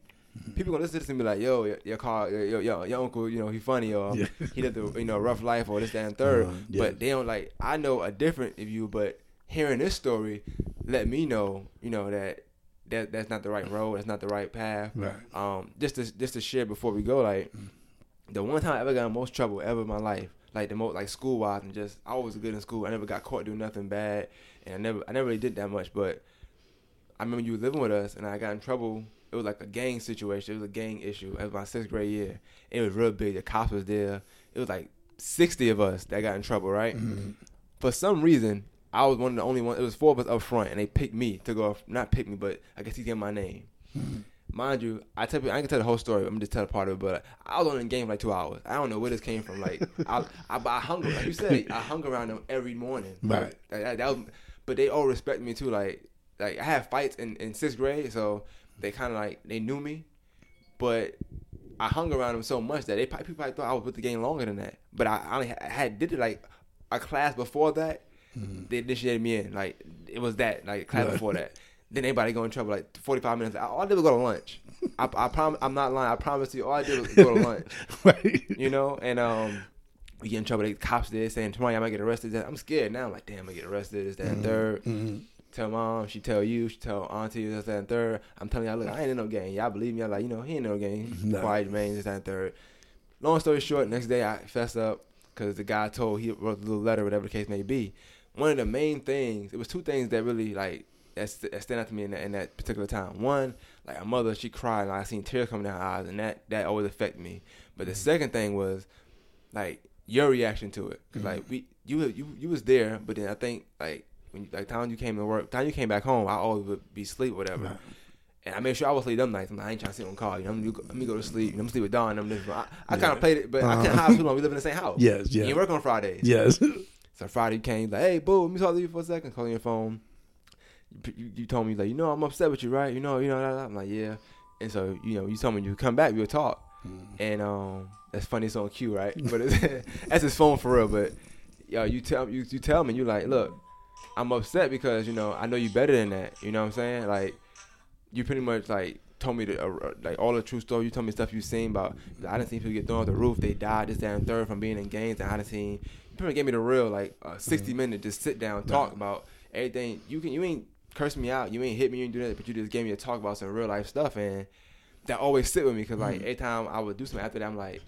People gonna listen to this and be like, "Yo, your, your car, your, your, your uncle, you know, he funny, or Yeah. he lived a you know rough life, or this, that, and 3rd Uh-huh, yeah. But they don't like. I know a different of you, but hearing this story, let me know, you know, that that that's not the right road, that's not the right path. Right. Um, just to just to share before we go, like the one time I ever got in most trouble ever in my life, like the most like school wise, and just I was good in school. I never got caught doing nothing bad, and I never I never really did that much. But I remember you were living with us, and I got in trouble. It was like a gang situation. It was a gang issue. It was my sixth grade year. It was real big. The cops was there. It was like sixty of us that got in trouble, right? Mhm. For some reason, I was one of the only one. It was four of us up front, and they picked me to go. Not pick me, but I guess he gave my name. Mind you, I tell you, I can tell the whole story. I'm just tell a part of it, but I was on the game for like two hours. I don't know where this came from. Like I, I, I hung, like you said, I hung around them every morning. Right. Like, that, that was, but they all respect me too. Like, like I had fights in, in sixth grade, so they kind of like they knew me, but I hung around them so much that they probably, people probably thought I was with the game longer than that. But I, only had did it like a class before that. Mm-hmm. They initiated me in like it was that like class before that. Then anybody go in trouble like forty five minutes. All I did was go to lunch. I, I promise I'm not lying. I promise you. All I did was go to lunch. right. You know, and um, we get in trouble. The cops did saying tomorrow I might get arrested. I'm scared now. I'm like, damn, I get arrested. Is that mm-hmm. 3rd Tell mom. She tell you. She tell auntie. This, that, and third. I'm telling y'all, look, I ain't in no game. Y'all believe me? I'm like, you know, he ain't in no game. No. Quiet man. This, that, and third. Long story short, next day I fessed up because the guy told he wrote a little letter, whatever the case may be. One of the main things, it was two things that really like that, st- that stand out to me in that, in that particular time. One, like a mother, she cried, and I seen tears coming down her eyes, and that that always affected me. But Mm-hmm. the second thing was like your reaction to it, because Mm-hmm. like we you you you was there, but then I think like when you, like time you came to work, time you came back home, I always would be asleep, whatever. Right. And I made sure I was asleep them nights. I'm like, I ain't trying to sit on call. You know, let me go, let me go to sleep. You know, I'm sleep with Dawn. I'm different. I, I Yeah. kind of played it, but I Uh-huh. can't hide people. We live in the same house. Yes, You yeah. ain't work on Fridays. Yes. So Friday you came like, hey, boo, let me talk to you for a second. Calling your phone. You, you, you told me like, you know, I'm upset with you, right? You know, you know. I'm like, yeah. And so you know, you told me you come back, we'll talk. And um, that's funny. It's on cue, right? But it's, that's his phone for real. But yo, you tell you you tell me you like, look, I'm upset because you know I know you better than that. You know what I'm saying? Like, you pretty much like told me the uh, like all the true story. You told me stuff you seen about. I didn't see people get thrown off the roof. They died this, that, and third from being in gangs. And I done seen. You pretty much gave me the real like uh, 60 minute just sit down talk about everything. You can you ain't curse me out. You ain't hit me. You ain't do that. But you just gave me a talk about some real life stuff and that always sit with me because like every time I would do something after that, I'm like.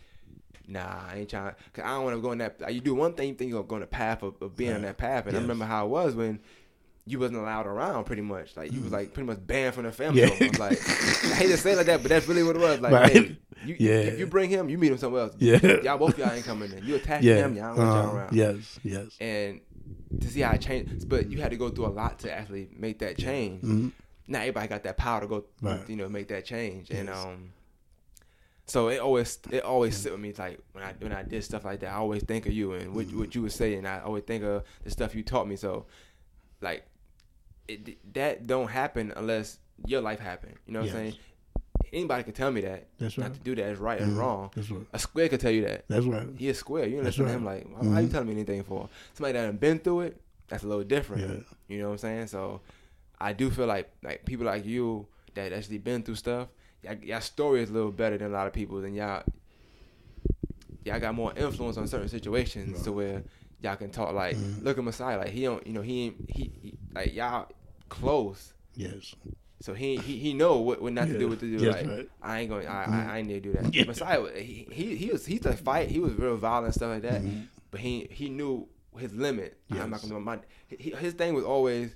Nah, I ain't trying. Cause I don't want to go in that. You do one thing, you think you're going to path of, of being on Right. that path, and I remember how it was when you wasn't allowed around pretty much. Like you was like pretty much banned from the family. Mm. Yeah. almost. Like I hate to say it like that, but that's really what it was. Like Right. hey, you, Yeah. if you bring him, you meet him somewhere else. Yeah. Y'all both y'all ain't coming in. You attack Yeah. him, y'all don't want y'all Uh-huh. around. Yes. Yes. And to see how it changed, but you had to go through a lot to actually make that change. Mhm. Not everybody got that power to go, Right. you know, make that change. And um, so it always it always sit with me like when I when I did stuff like that, I always think of you and what Mm-hmm. what you would say, and I always think of the stuff you taught me. So like it, that don't happen unless your life happened. You know what I'm saying? Anybody can tell me that. That's Not to do that is right and Mhm. wrong. That's right. A square could tell you that. That's right. He a square. You listen to right. him like, why, why you Mhm. telling me anything for? Somebody that done been through it, that's a little different. Yeah. You know what I'm saying? So I do feel like like people like you that actually been through stuff, y'all, y'all story is a little better than a lot of people. Than y'all, y'all got more influence on certain situations to where y'all can talk like, Mhm. look at Messiah, like he don't, you know, he ain't, he, he like y'all close. Yes. So he he, he know what, what not to do, what to do. Yes, like right. I ain't going, I, Mhm. I, I ain't need to do that. Yeah. Messiah, he, he he was he's a fight. He was real violent stuff like that. Mhm. But he he knew his limit. I'm not gonna do my he, his thing was always.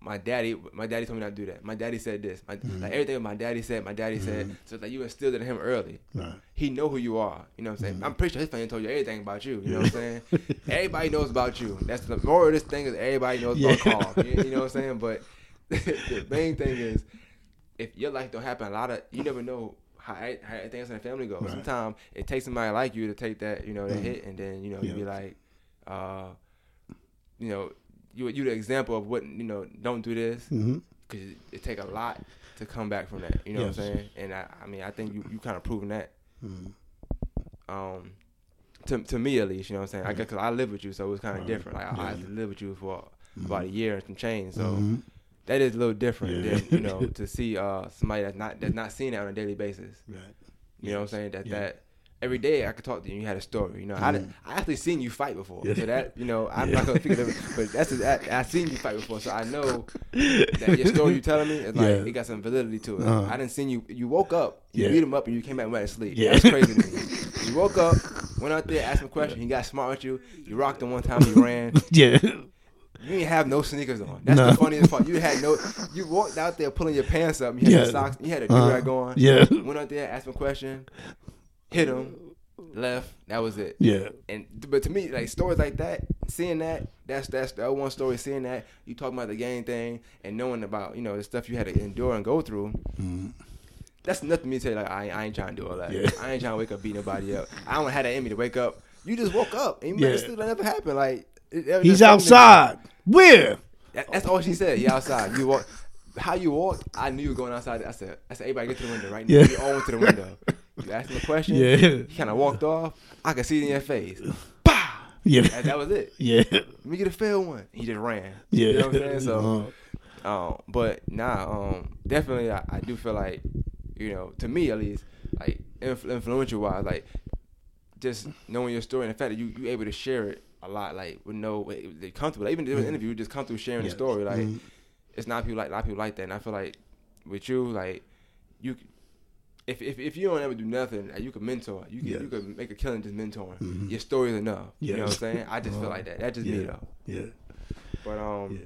My daddy, my daddy told me not to do that. My daddy said this. My, Mhm. Like everything my daddy said, my daddy said. Mhm. So it's like you instilled it in him early. Right. He know who you are. You know what I'm saying? Mhm. I'm pretty sure his family told you everything about you. You know what I'm saying? everybody knows about you. That's the moral of this thing is everybody knows about Carl. You, you know what I'm saying? But the main thing is if your life don't happen, a lot of you never know how, how else in the family go. Right. Sometimes it takes somebody like you to take that, you know, that Mhm. hit, and then you know you be like, uh, you know, you you the example of what you know. Don't do this because it, it take a lot to come back from that. You know what I'm saying? And I, I mean, I think you you kind of proven that. hmm Um, to to me at least, you know what I'm saying? I guess 'cause I live with you, so it's kind of Right. different. Like I, I had to live with you for about a year and some change, so Mhm. that is a little different Yeah. than you know to see uh somebody that's not that's not seeing that on a daily basis. Right. You know what I'm saying? That Yeah. that every day I could talk to you. and You had a story. You know, I, done- Mhm. I actually seen you fight before. Yeah. So that you know, I'm Yeah. not gonna of it, but that's I, I seen you fight before, so I know that your story you telling me is like Yeah. it got some validity to it. Uh-huh. I didn't seen you. You woke up, you beat him up, and you came back and went to sleep. Yeah. That's crazy to me. You woke up, went out there, asked him a question. He got smart with you. You rocked him one time. You ran. Yeah. You didn't have no sneakers on. That's No. the funniest part. You had no. You walked out there pulling your pants up. You had Yeah. your socks. You had a do Uh-huh. rag on. Yeah. Went out there, asked him a question, hit him, left. That was it. Yeah. And but to me, like stories like that, seeing that, that's that's that one story. Seeing that, you talking about the game thing and knowing about you know the stuff you had to endure and go through. Mhm. That's nothing to me to say. Like I, ain't- I ain't trying to do all that. Yeah. I ain't trying to wake up beat nobody up. I don't have that in me to wake up. You just woke up and you Yeah. still never happened. Like it- it He's just something that- outside. Where? That, that's all she said. You outside. You walk. How you walk? I knew you were going outside. I said. I said. Everybody get to the window right now. Yeah. We all went to the window. You asked him a question. Yeah. He kind of walked off. I could see it in your face. Pow! Yeah. And that was it. Yeah. Let me get a fair one. He just ran. Yeah. You know what I'm saying? So, Uh, um, but nah, um, definitely, I, I do feel like, you know, to me at least, like influ- influential wise, like just knowing your story and the fact that you you able to share it a lot, like with no they comfortable. Like, even doing an interview, just come through sharing the story. Like Mhm. it's not people like a lot of people like that, and I feel like with you, like you. If, if, if you don't ever do nothing, you can mentor. You can Yes. you can make a killing just mentoring. Mhm. Your story is enough. You know what I'm saying? I just feel Uh, like that. That just me yeah. though. yeah. But um,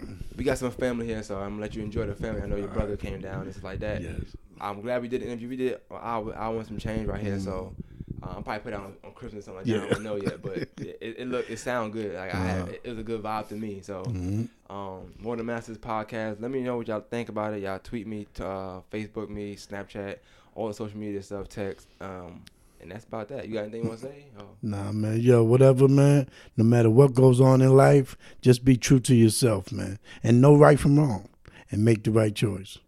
Yeah. we got some family here, so I'm gonna let you enjoy the family. I know your brother came down and stuff like that. Yes. I'm glad we did the interview. We did. I I want some change right here, Mm. so uh, I'm probably put it on, on Christmas or something like Yeah. that. I don't know yet, but it, it, it look it sound good. Like I it, it was a good vibe to me. So Mhm. um, more than masters podcast. Let me know what y'all think about it. Y'all tweet me, to, uh, Facebook me, Snapchat, all the social media stuff, text. Um, and that's about that. You got anything you want to say? Oh. Nah, man. Yo, whatever, man. No matter what goes on in life, just be true to yourself, man. And know right from wrong. And make the right choice.